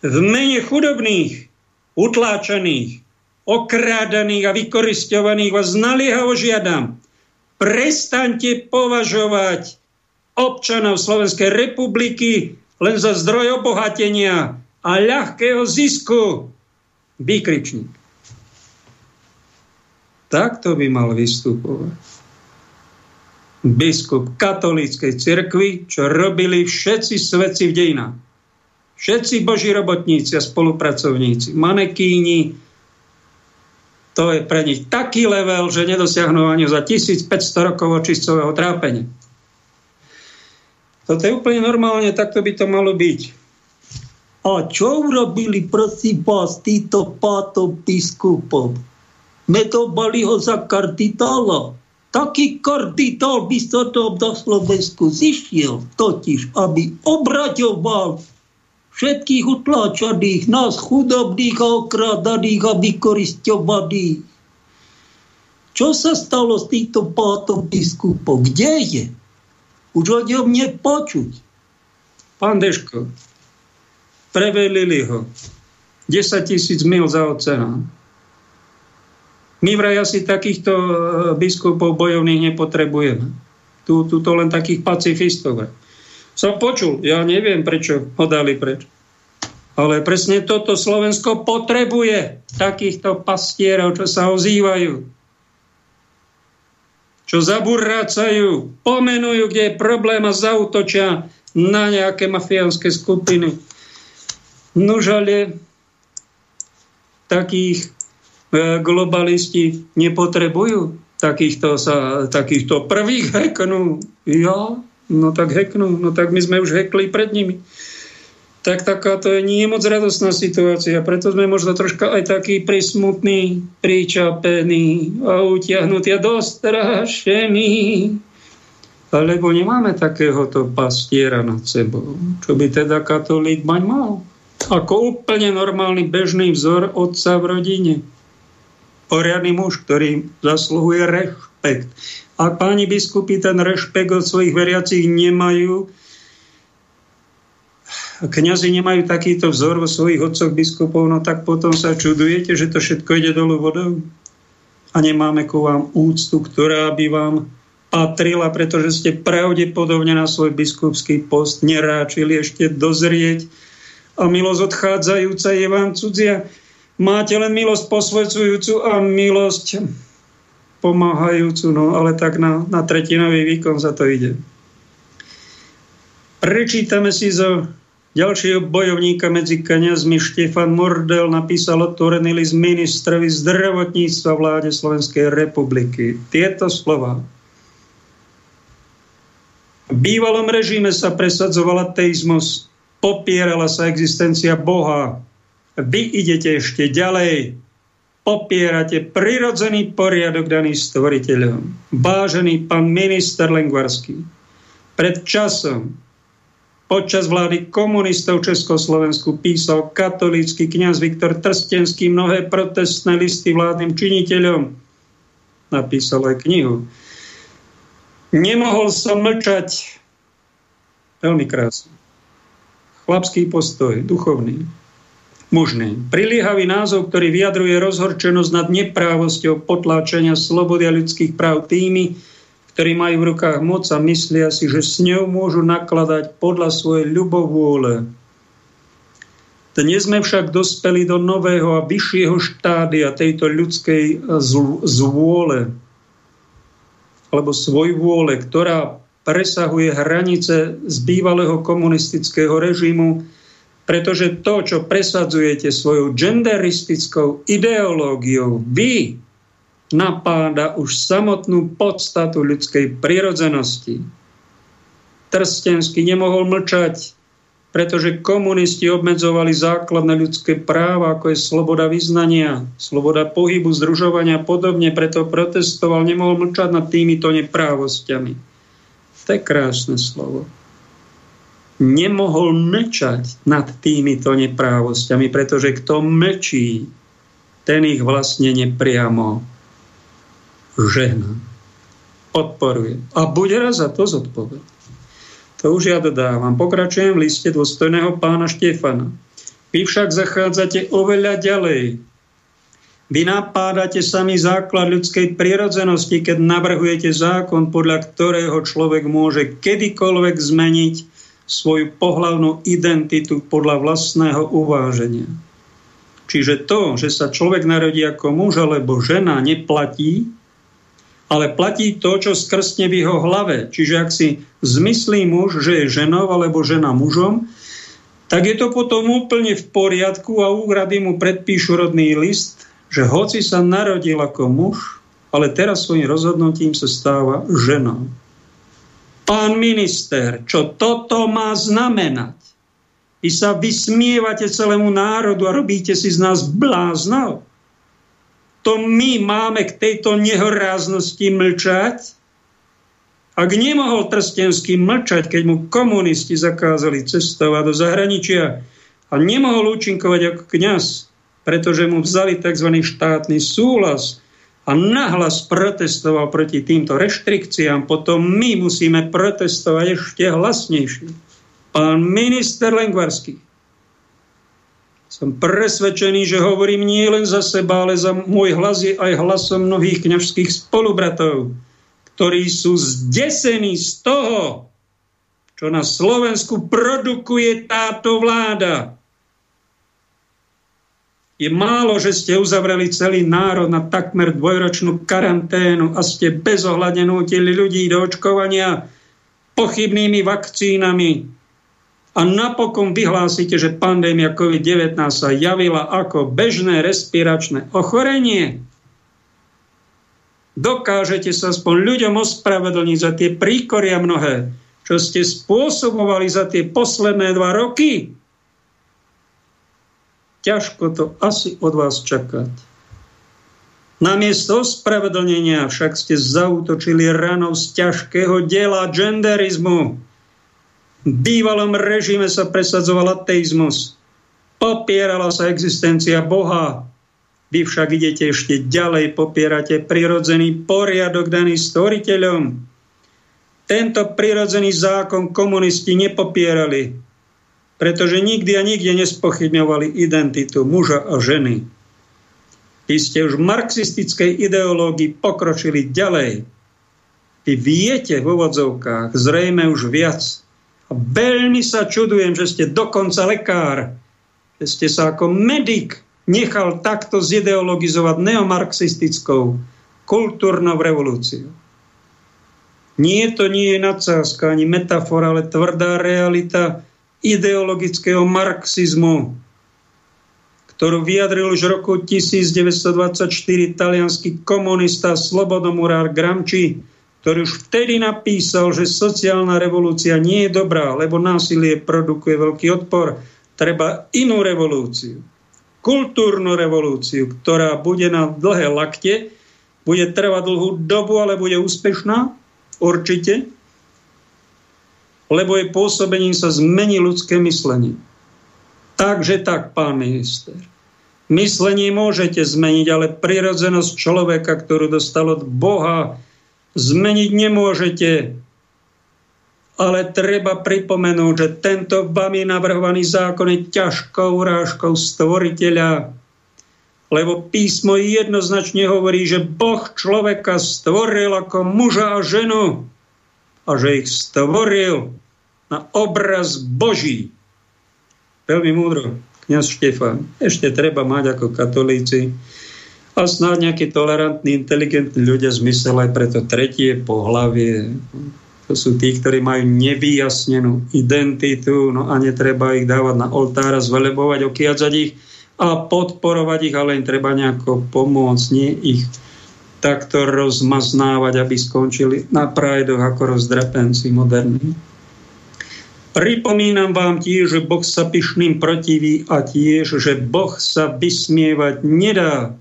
v mene chudobných, utláčaných, okrádaných a vykoristovaných vás naliehavo žiadam, prestaňte považovať občanov Slovenskej republiky len za zdroj obohatenia a ľahkého zisku. Výkričník. Takto by mal vystupovať. Biskup katolíckej cirkvi, čo robili všetci svedci v dejinách. Všetci boží robotníci a spolupracovníci, manekíni, To je pre nich taký level, že nedosiahnu ani za 1500 rokov očistového trápenia. Toto je úplne normálne, takto by to malo byť. A čo urobili, prosím vás, títo pátov biskupov? Medobali ho za karditála. Taký karditál by sa to na Slovensku zišiel, totiž, aby obraťoval všetkých utláčaných, nás chudobných a okrádaných a vykoristovaných. Čo sa stalo s týmto pátom biskupom? Kde je? Už o ňom nepočuť. Pán Deško, prevelili ho. 10 tisíc mil za oceán. My vraj asi takýchto e, biskupov bojovných nepotrebujeme. Tu, tu to len takých pacifistov. Som počul, ja neviem, prečo ho dali preč. Ale presne toto Slovensko potrebuje takýchto pastierov, čo sa ozývajú. Čo zaburrácajú, pomenujú, kde je problém a zautočia na nejaké mafiánske skupiny. Nužale takých E, globalisti nepotrebujú takýchto, sa, takýchto prvých heknú. Ja? No tak heknú, no tak my sme už hekli pred nimi. Tak takáto je nie moc radosná situácia, preto sme možno troška aj taký prismutný, pričapený a utiahnutý a dostrašený. Lebo nemáme takéhoto pastiera nad sebou, čo by teda katolík mať mal. Ako úplne normálny bežný vzor otca v rodine poriadny muž, ktorý zasluhuje rešpekt. Ak páni biskupy ten rešpekt od svojich veriacich nemajú, kňazi nemajú takýto vzor vo svojich otcoch biskupov, no tak potom sa čudujete, že to všetko ide dolu vodou. A nemáme ku vám úctu, ktorá by vám patrila, pretože ste pravdepodobne na svoj biskupský post neráčili ešte dozrieť a milosť odchádzajúca je vám cudzia. Máte len milosť posvedzujúcu a milosť pomáhajúcu, no ale tak na, na tretinový výkon za to ide. Prečítame si zo ďalšieho bojovníka medzi kniazmi Štefan Mordel napísal otvorený list ministrovi zdravotníctva vláde Slovenskej republiky. Tieto slova. V bývalom režime sa presadzoval ateizmus, popierala sa existencia Boha, vy idete ešte ďalej, popierate prirodzený poriadok daný stvoriteľom. Vážený pán minister Lengvarský, pred časom počas vlády komunistov Československu písal katolícky kňaz Viktor Trstenský mnohé protestné listy vládnym činiteľom. Napísal aj knihu. Nemohol som mlčať. Veľmi krásne. Chlapský postoj, duchovný mužný. Priliehavý názov, ktorý vyjadruje rozhorčenosť nad neprávosťou potláčania slobody a ľudských práv tými, ktorí majú v rukách moc a myslia si, že s ňou môžu nakladať podľa svojej ľubovôle. Dnes sme však dospeli do nového a vyššieho štádia tejto ľudskej zvôle alebo svoj vôle, ktorá presahuje hranice z bývalého komunistického režimu pretože to, čo presadzujete svojou genderistickou ideológiou, vy napáda už samotnú podstatu ľudskej prirodzenosti. Trstenský nemohol mlčať, pretože komunisti obmedzovali základné ľudské práva, ako je sloboda vyznania, sloboda pohybu, združovania a podobne, preto protestoval, nemohol mlčať nad týmito neprávosťami. To je krásne slovo nemohol mlčať nad týmito neprávosťami, pretože kto mlčí, ten ich vlastne nepriamo žena, podporuje. A bude raz za to zodpovedať. To už ja dodávam. Pokračujem v liste dôstojného pána Štefana. Vy však zachádzate oveľa ďalej. Vy napádate samý základ ľudskej prirodzenosti, keď navrhujete zákon, podľa ktorého človek môže kedykoľvek zmeniť svoju pohlavnú identitu podľa vlastného uváženia. Čiže to, že sa človek narodí ako muž alebo žena, neplatí, ale platí to, čo skrstne v jeho hlave. Čiže ak si zmyslí muž, že je ženou alebo žena mužom, tak je to potom úplne v poriadku a úrady mu predpíšu rodný list, že hoci sa narodil ako muž, ale teraz svojim rozhodnutím sa stáva ženou. Pán minister, čo toto má znamenať? Vy sa vysmievate celému národu a robíte si z nás bláznov. To my máme k tejto nehoráznosti mlčať? Ak nemohol Trstenský mlčať, keď mu komunisti zakázali cestovať do zahraničia a nemohol účinkovať ako kňaz, pretože mu vzali tzv. štátny súhlas a nahlas protestoval proti týmto reštrikciám, potom my musíme protestovať ešte hlasnejšie. Pán minister Lengvarský, som presvedčený, že hovorím nie len za seba, ale za môj hlas je aj hlasom mnohých kňažských spolubratov, ktorí sú zdesení z toho, čo na Slovensku produkuje táto vláda. Je málo, že ste uzavreli celý národ na takmer dvojročnú karanténu a ste bezohľadne nutili ľudí do očkovania pochybnými vakcínami. A napokon vyhlásite, že pandémia COVID-19 sa javila ako bežné respiračné ochorenie dokážete sa aspoň ľuďom ospravedlniť za tie príkoria mnohé, čo ste spôsobovali za tie posledné dva roky, ťažko to asi od vás čakať. Namiesto ospravedlnenia však ste zautočili ranou z ťažkého diela genderizmu. V bývalom režime sa presadzoval ateizmus. Popierala sa existencia Boha, vy však idete ešte ďalej, popierate prirodzený poriadok daný stvoriteľom. Tento prirodzený zákon komunisti nepopierali, pretože nikdy a nikde nespochybňovali identitu muža a ženy. Vy ste už v marxistickej ideológii pokročili ďalej. Vy viete v úvodzovkách zrejme už viac. A veľmi sa čudujem, že ste dokonca lekár, že ste sa ako medic nechal takto zideologizovať neomarxistickou kultúrnou revolúciou. Nie, to nie je nadsázka ani metafora, ale tvrdá realita ideologického marxizmu, ktorú vyjadril už v roku 1924 talianský komunista Slobodomurár Gramči, ktorý už vtedy napísal, že sociálna revolúcia nie je dobrá, lebo násilie produkuje veľký odpor. Treba inú revolúciu kultúrnu revolúciu, ktorá bude na dlhé lakte, bude trvať dlhú dobu, ale bude úspešná, určite, lebo jej pôsobením sa zmení ľudské myslenie. Takže tak, pán minister. Myslenie môžete zmeniť, ale prirodzenosť človeka, ktorú dostal od Boha, zmeniť nemôžete ale treba pripomenúť, že tento vami navrhovaný zákon je ťažkou urážkou stvoriteľa, lebo písmo jednoznačne hovorí, že Boh človeka stvoril ako muža a ženu a že ich stvoril na obraz Boží. Veľmi múdro, kniaz Štefan. Ešte treba mať ako katolíci a snáď nejaký tolerantní, inteligentní ľudia zmysel aj pre to tretie pohlavie to sú tí, ktorí majú nevyjasnenú identitu, no a netreba ich dávať na oltár a zvelebovať, okiadzať ich a podporovať ich, ale im treba nejako pomôcť, nie ich takto rozmaznávať, aby skončili na prajdoch ako rozdrepenci moderní. Pripomínam vám tiež, že Boh sa pyšným protiví a tiež, že Boh sa vysmievať nedá.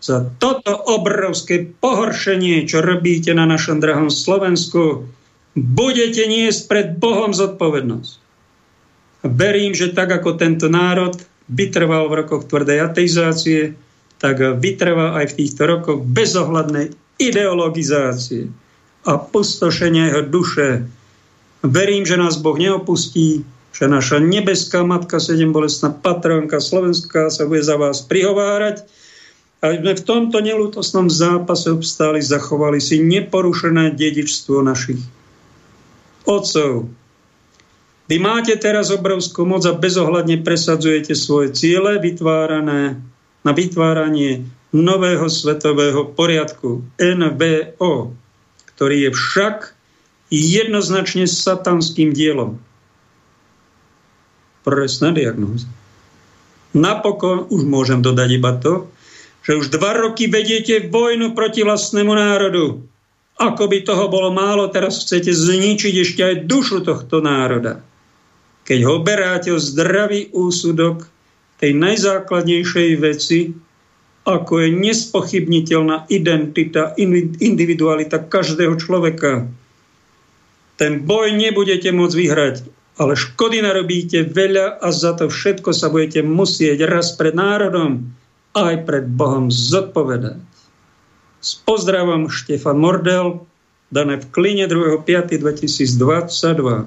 Za toto obrovské pohoršenie, čo robíte na našom drahom Slovensku, budete niesť pred Bohom zodpovednosť. Verím, že tak ako tento národ vytrval v rokoch tvrdej ateizácie, tak vytrvá aj v týchto rokoch bezohľadnej ideologizácie a pustošenia jeho duše. Verím, že nás Boh neopustí, že naša nebeská Matka Sedem bolestná patronka Slovenska sa bude za vás prihovárať, aby sme v tomto nelútosnom zápase obstáli, zachovali si neporušené dedičstvo našich otcov. Vy máte teraz obrovskú moc a bezohľadne presadzujete svoje ciele vytvárané na vytváranie nového svetového poriadku NVO, ktorý je však jednoznačne satanským dielom. Presná diagnóza. Napokon už môžem dodať iba to, že už dva roky vediete vojnu proti vlastnému národu. Ako by toho bolo málo, teraz chcete zničiť ešte aj dušu tohto národa. Keď ho beráte o zdravý úsudok tej najzákladnejšej veci, ako je nespochybniteľná identita, individualita každého človeka. Ten boj nebudete môcť vyhrať, ale škody narobíte veľa a za to všetko sa budete musieť raz pred národom aj pred Bohom zodpovedať. S pozdravom Štefan Mordel, dané v Kline 2.5.2022.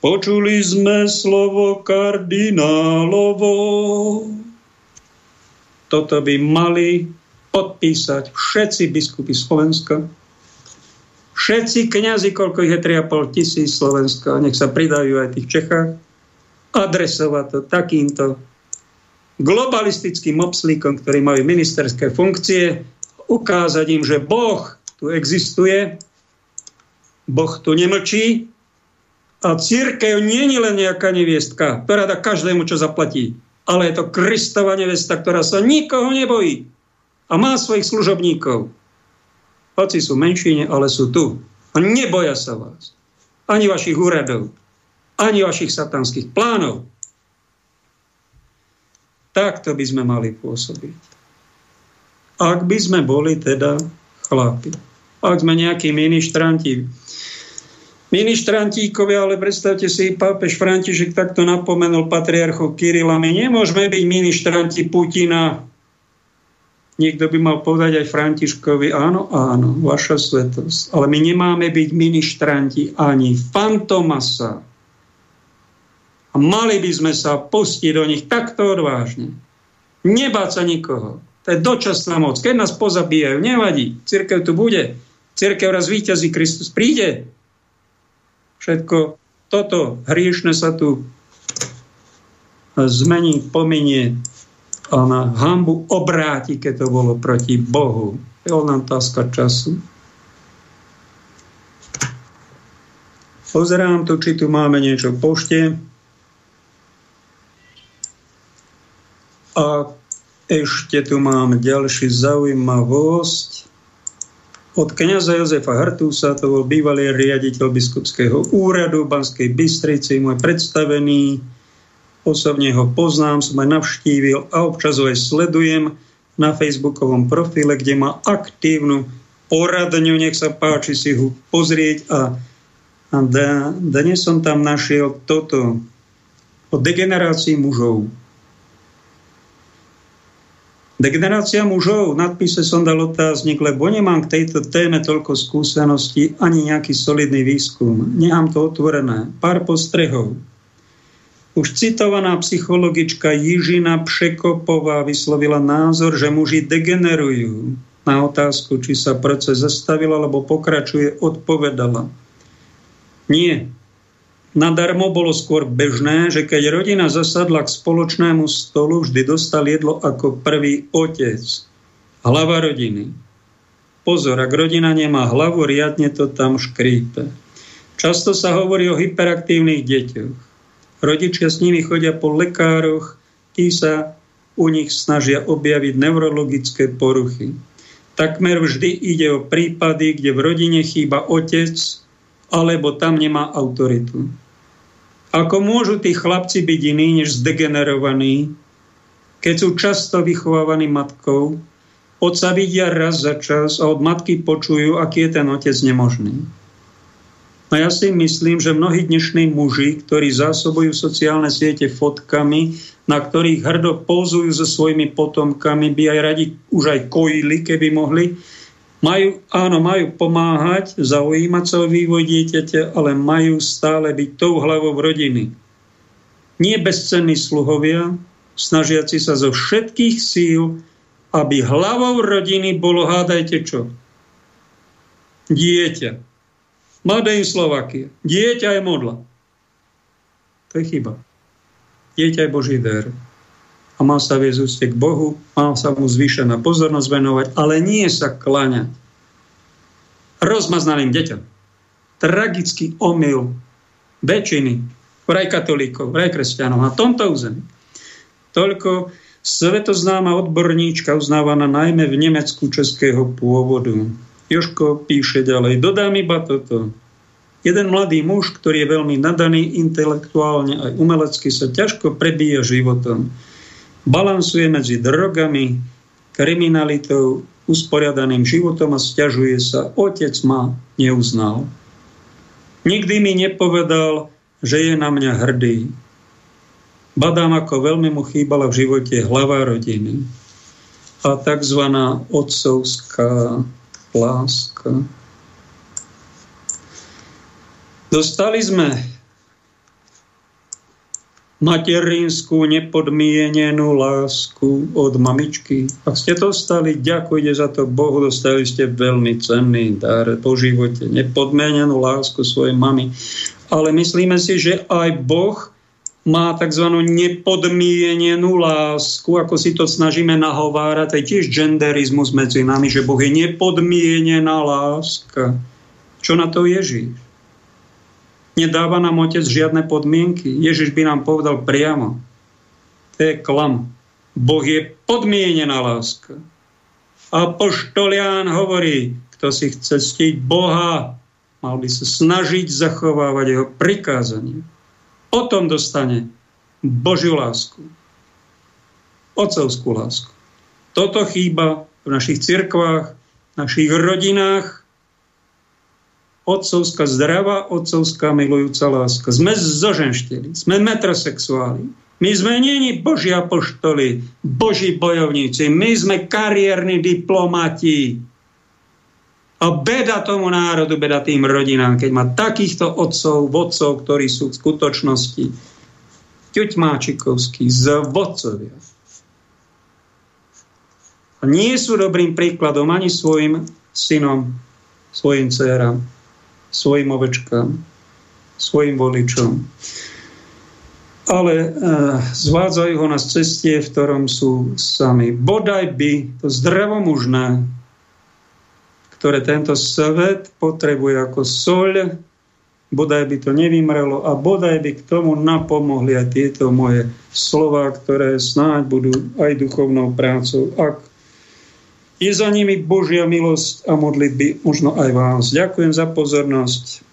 Počuli sme slovo kardinálovo. Toto by mali podpísať všetci biskupy Slovenska, všetci kňazi, koľko ich je 3,5 tisíc Slovenska, nech sa pridajú aj tých Čechách, adresovať to takýmto globalistickým obslíkom, ktorí majú ministerské funkcie, ukázať im, že Boh tu existuje, Boh tu nemlčí a církev nie je len nejaká neviestka, ktorá dá každému, čo zaplatí, ale je to Kristova nevesta, ktorá sa nikoho nebojí a má svojich služobníkov. Hoci sú menšine, ale sú tu. A neboja sa vás. Ani vašich úradov, ani vašich satanských plánov. Takto by sme mali pôsobiť. Ak by sme boli teda chlapi. Ak sme nejakí ministranti, ministrantíkovia, ale predstavte si, pápež František takto napomenul patriarchu Kirila. My nemôžeme byť ministranti Putina. Niekto by mal povedať aj Františkovi, áno, áno, vaša svetosť. Ale my nemáme byť ministranti ani fantomasa, a mali by sme sa pustiť do nich takto odvážne. Nebáť sa nikoho. To je dočasná moc. Keď nás pozabíjajú, nevadí. Cirkev tu bude. Cirkev raz víťazí, Kristus príde. Všetko toto hriešne sa tu zmení, pominie a na hambu obráti, keď to bolo proti Bohu. Je len otázka času. Pozerám tu, či tu máme niečo v pošte. A ešte tu mám ďalší zaujímavosť. Od kniaza Jozefa Hartúsa, to bol bývalý riaditeľ biskupského úradu v Banskej Bystrici, môj predstavený. Osobne ho poznám, som aj navštívil a občas ho aj sledujem na facebookovom profile, kde má aktívnu poradňu, nech sa páči si ho pozrieť a, a dnes som tam našiel toto o degenerácii mužov. Degenerácia mužov, v nadpise som dal otáznik, lebo nemám k tejto téme toľko skúseností ani nejaký solidný výskum. Nechám to otvorené. Pár postrehov. Už citovaná psychologička Jižina Překopová vyslovila názor, že muži degenerujú. Na otázku, či sa proces zastavil alebo pokračuje, odpovedala. Nie, Nadarmo bolo skôr bežné, že keď rodina zasadla k spoločnému stolu, vždy dostal jedlo ako prvý otec. Hlava rodiny. Pozor, ak rodina nemá hlavu, riadne to tam škrípe. Často sa hovorí o hyperaktívnych deťoch. Rodičia s nimi chodia po lekároch, tí sa u nich snažia objaviť neurologické poruchy. Takmer vždy ide o prípady, kde v rodine chýba otec, alebo tam nemá autoritu. Ako môžu tí chlapci byť iní než zdegenerovaní, keď sú často vychovávaní matkou, otca vidia raz za čas a od matky počujú, aký je ten otec nemožný. A ja si myslím, že mnohí dnešní muži, ktorí zásobujú sociálne siete fotkami, na ktorých hrdo pouzujú so svojimi potomkami, by aj radi už aj kojili, keby mohli, majú, áno, majú pomáhať, zaujímať sa o vývoj dieťaťa, ale majú stále byť tou hlavou rodiny. Nie bezcenní sluhovia, snažiaci sa zo všetkých síl, aby hlavou rodiny bolo, hádajte čo? Dieťa. Made in Slovakia. Dieťa je modla. To je chyba. Dieťa je Boží ver a má sa viesť úste k Bohu, má sa mu zvýšená pozornosť venovať, ale nie sa kláňať rozmaznaným deťom. Tragický omyl väčšiny vraj katolíkov, vraj kresťanov na tomto území. Toľko Svetoznáma odborníčka uznávaná najmä v Nemecku českého pôvodu. Joško píše ďalej, dodám iba toto. Jeden mladý muž, ktorý je veľmi nadaný intelektuálne aj umelecky, sa ťažko prebíja životom. Balansuje medzi drogami, kriminalitou, usporiadaným životom a stiažuje sa. Otec ma neuznal. Nikdy mi nepovedal, že je na mňa hrdý. Badám, ako veľmi mu chýbala v živote hlava rodiny a tzv. otcovská láska. Dostali sme materinskú nepodmienenú lásku od mamičky. Ak ste dostali, ďakujte za to Bohu, dostali ste veľmi cenný dar po živote, nepodmienenú lásku svojej mamy. Ale myslíme si, že aj Boh má tzv. nepodmienenú lásku, ako si to snažíme nahovárať, je tiež genderizmus medzi nami, že Boh je nepodmienená láska. Čo na to Ježíš? Nedáva nám Otec žiadne podmienky. Ježiš by nám povedal priamo. To je klam. Boh je podmienená láska. A poštolián hovorí, kto si chce ctiť Boha, mal by sa snažiť zachovávať jeho prikázanie potom dostane Božiu lásku. Otcovskú lásku. Toto chýba v našich cirkvách, v našich rodinách. Otcovská zdravá, otcovská milujúca láska. Sme zoženštili, sme metrosexuáli. My sme není Boží apoštoli, Boží bojovníci, my sme kariérni diplomati. A beda tomu národu, beda tým rodinám, keď má takýchto otcov, vodcov, ktorí sú v skutočnosti ťuťmáčikovskí, z vodcovia. A nie sú dobrým príkladom ani svojim synom, svojim dcerám, svojim ovečkám, svojim voličom. Ale e, zvádzajú ho na cestie, v ktorom sú sami. Bodaj by to zdravomužné ktoré tento svet potrebuje ako soľ, bodaj by to nevymrelo a bodaj by k tomu napomohli aj tieto moje slova, ktoré snáď budú aj duchovnou prácou. Ak je za nimi Božia milosť a modlitby, možno aj vás. Ďakujem za pozornosť.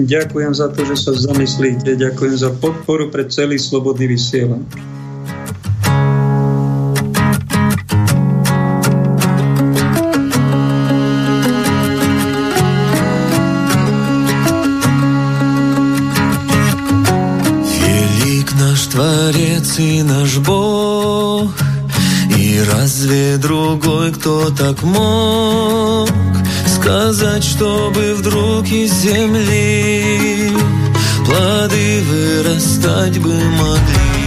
Ďakujem za to, že sa zamyslíte. Ďakujem za podporu pre celý Slobodný vysielač. Ты наш Бог, и разве другой кто так мог сказать, чтобы вдруг из земли плоды вырастать бы могли?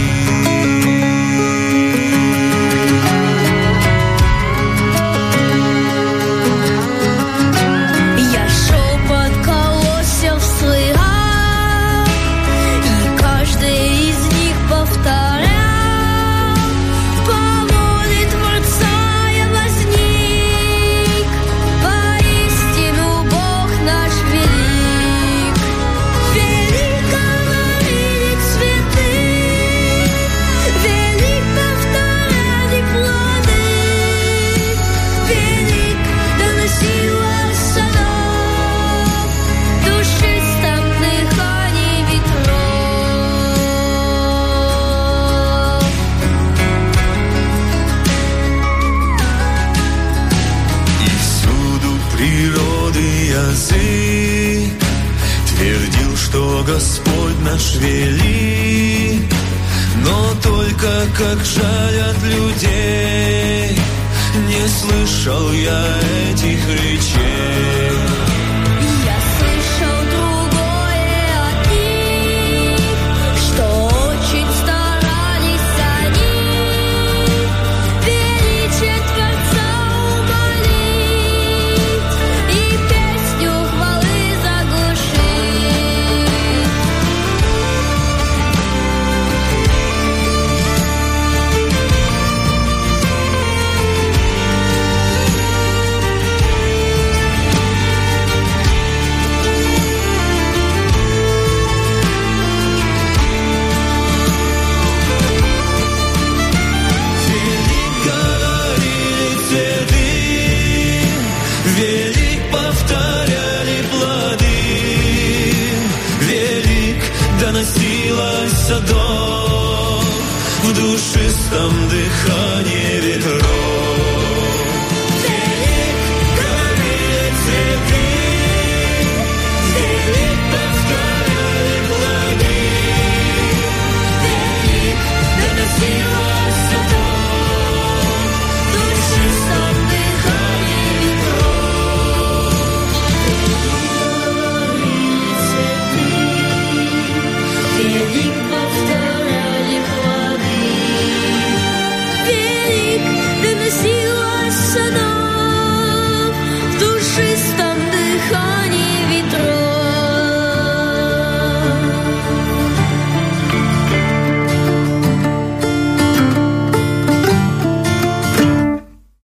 Наш велик, но только как жалят людей, не слышал я этих речей.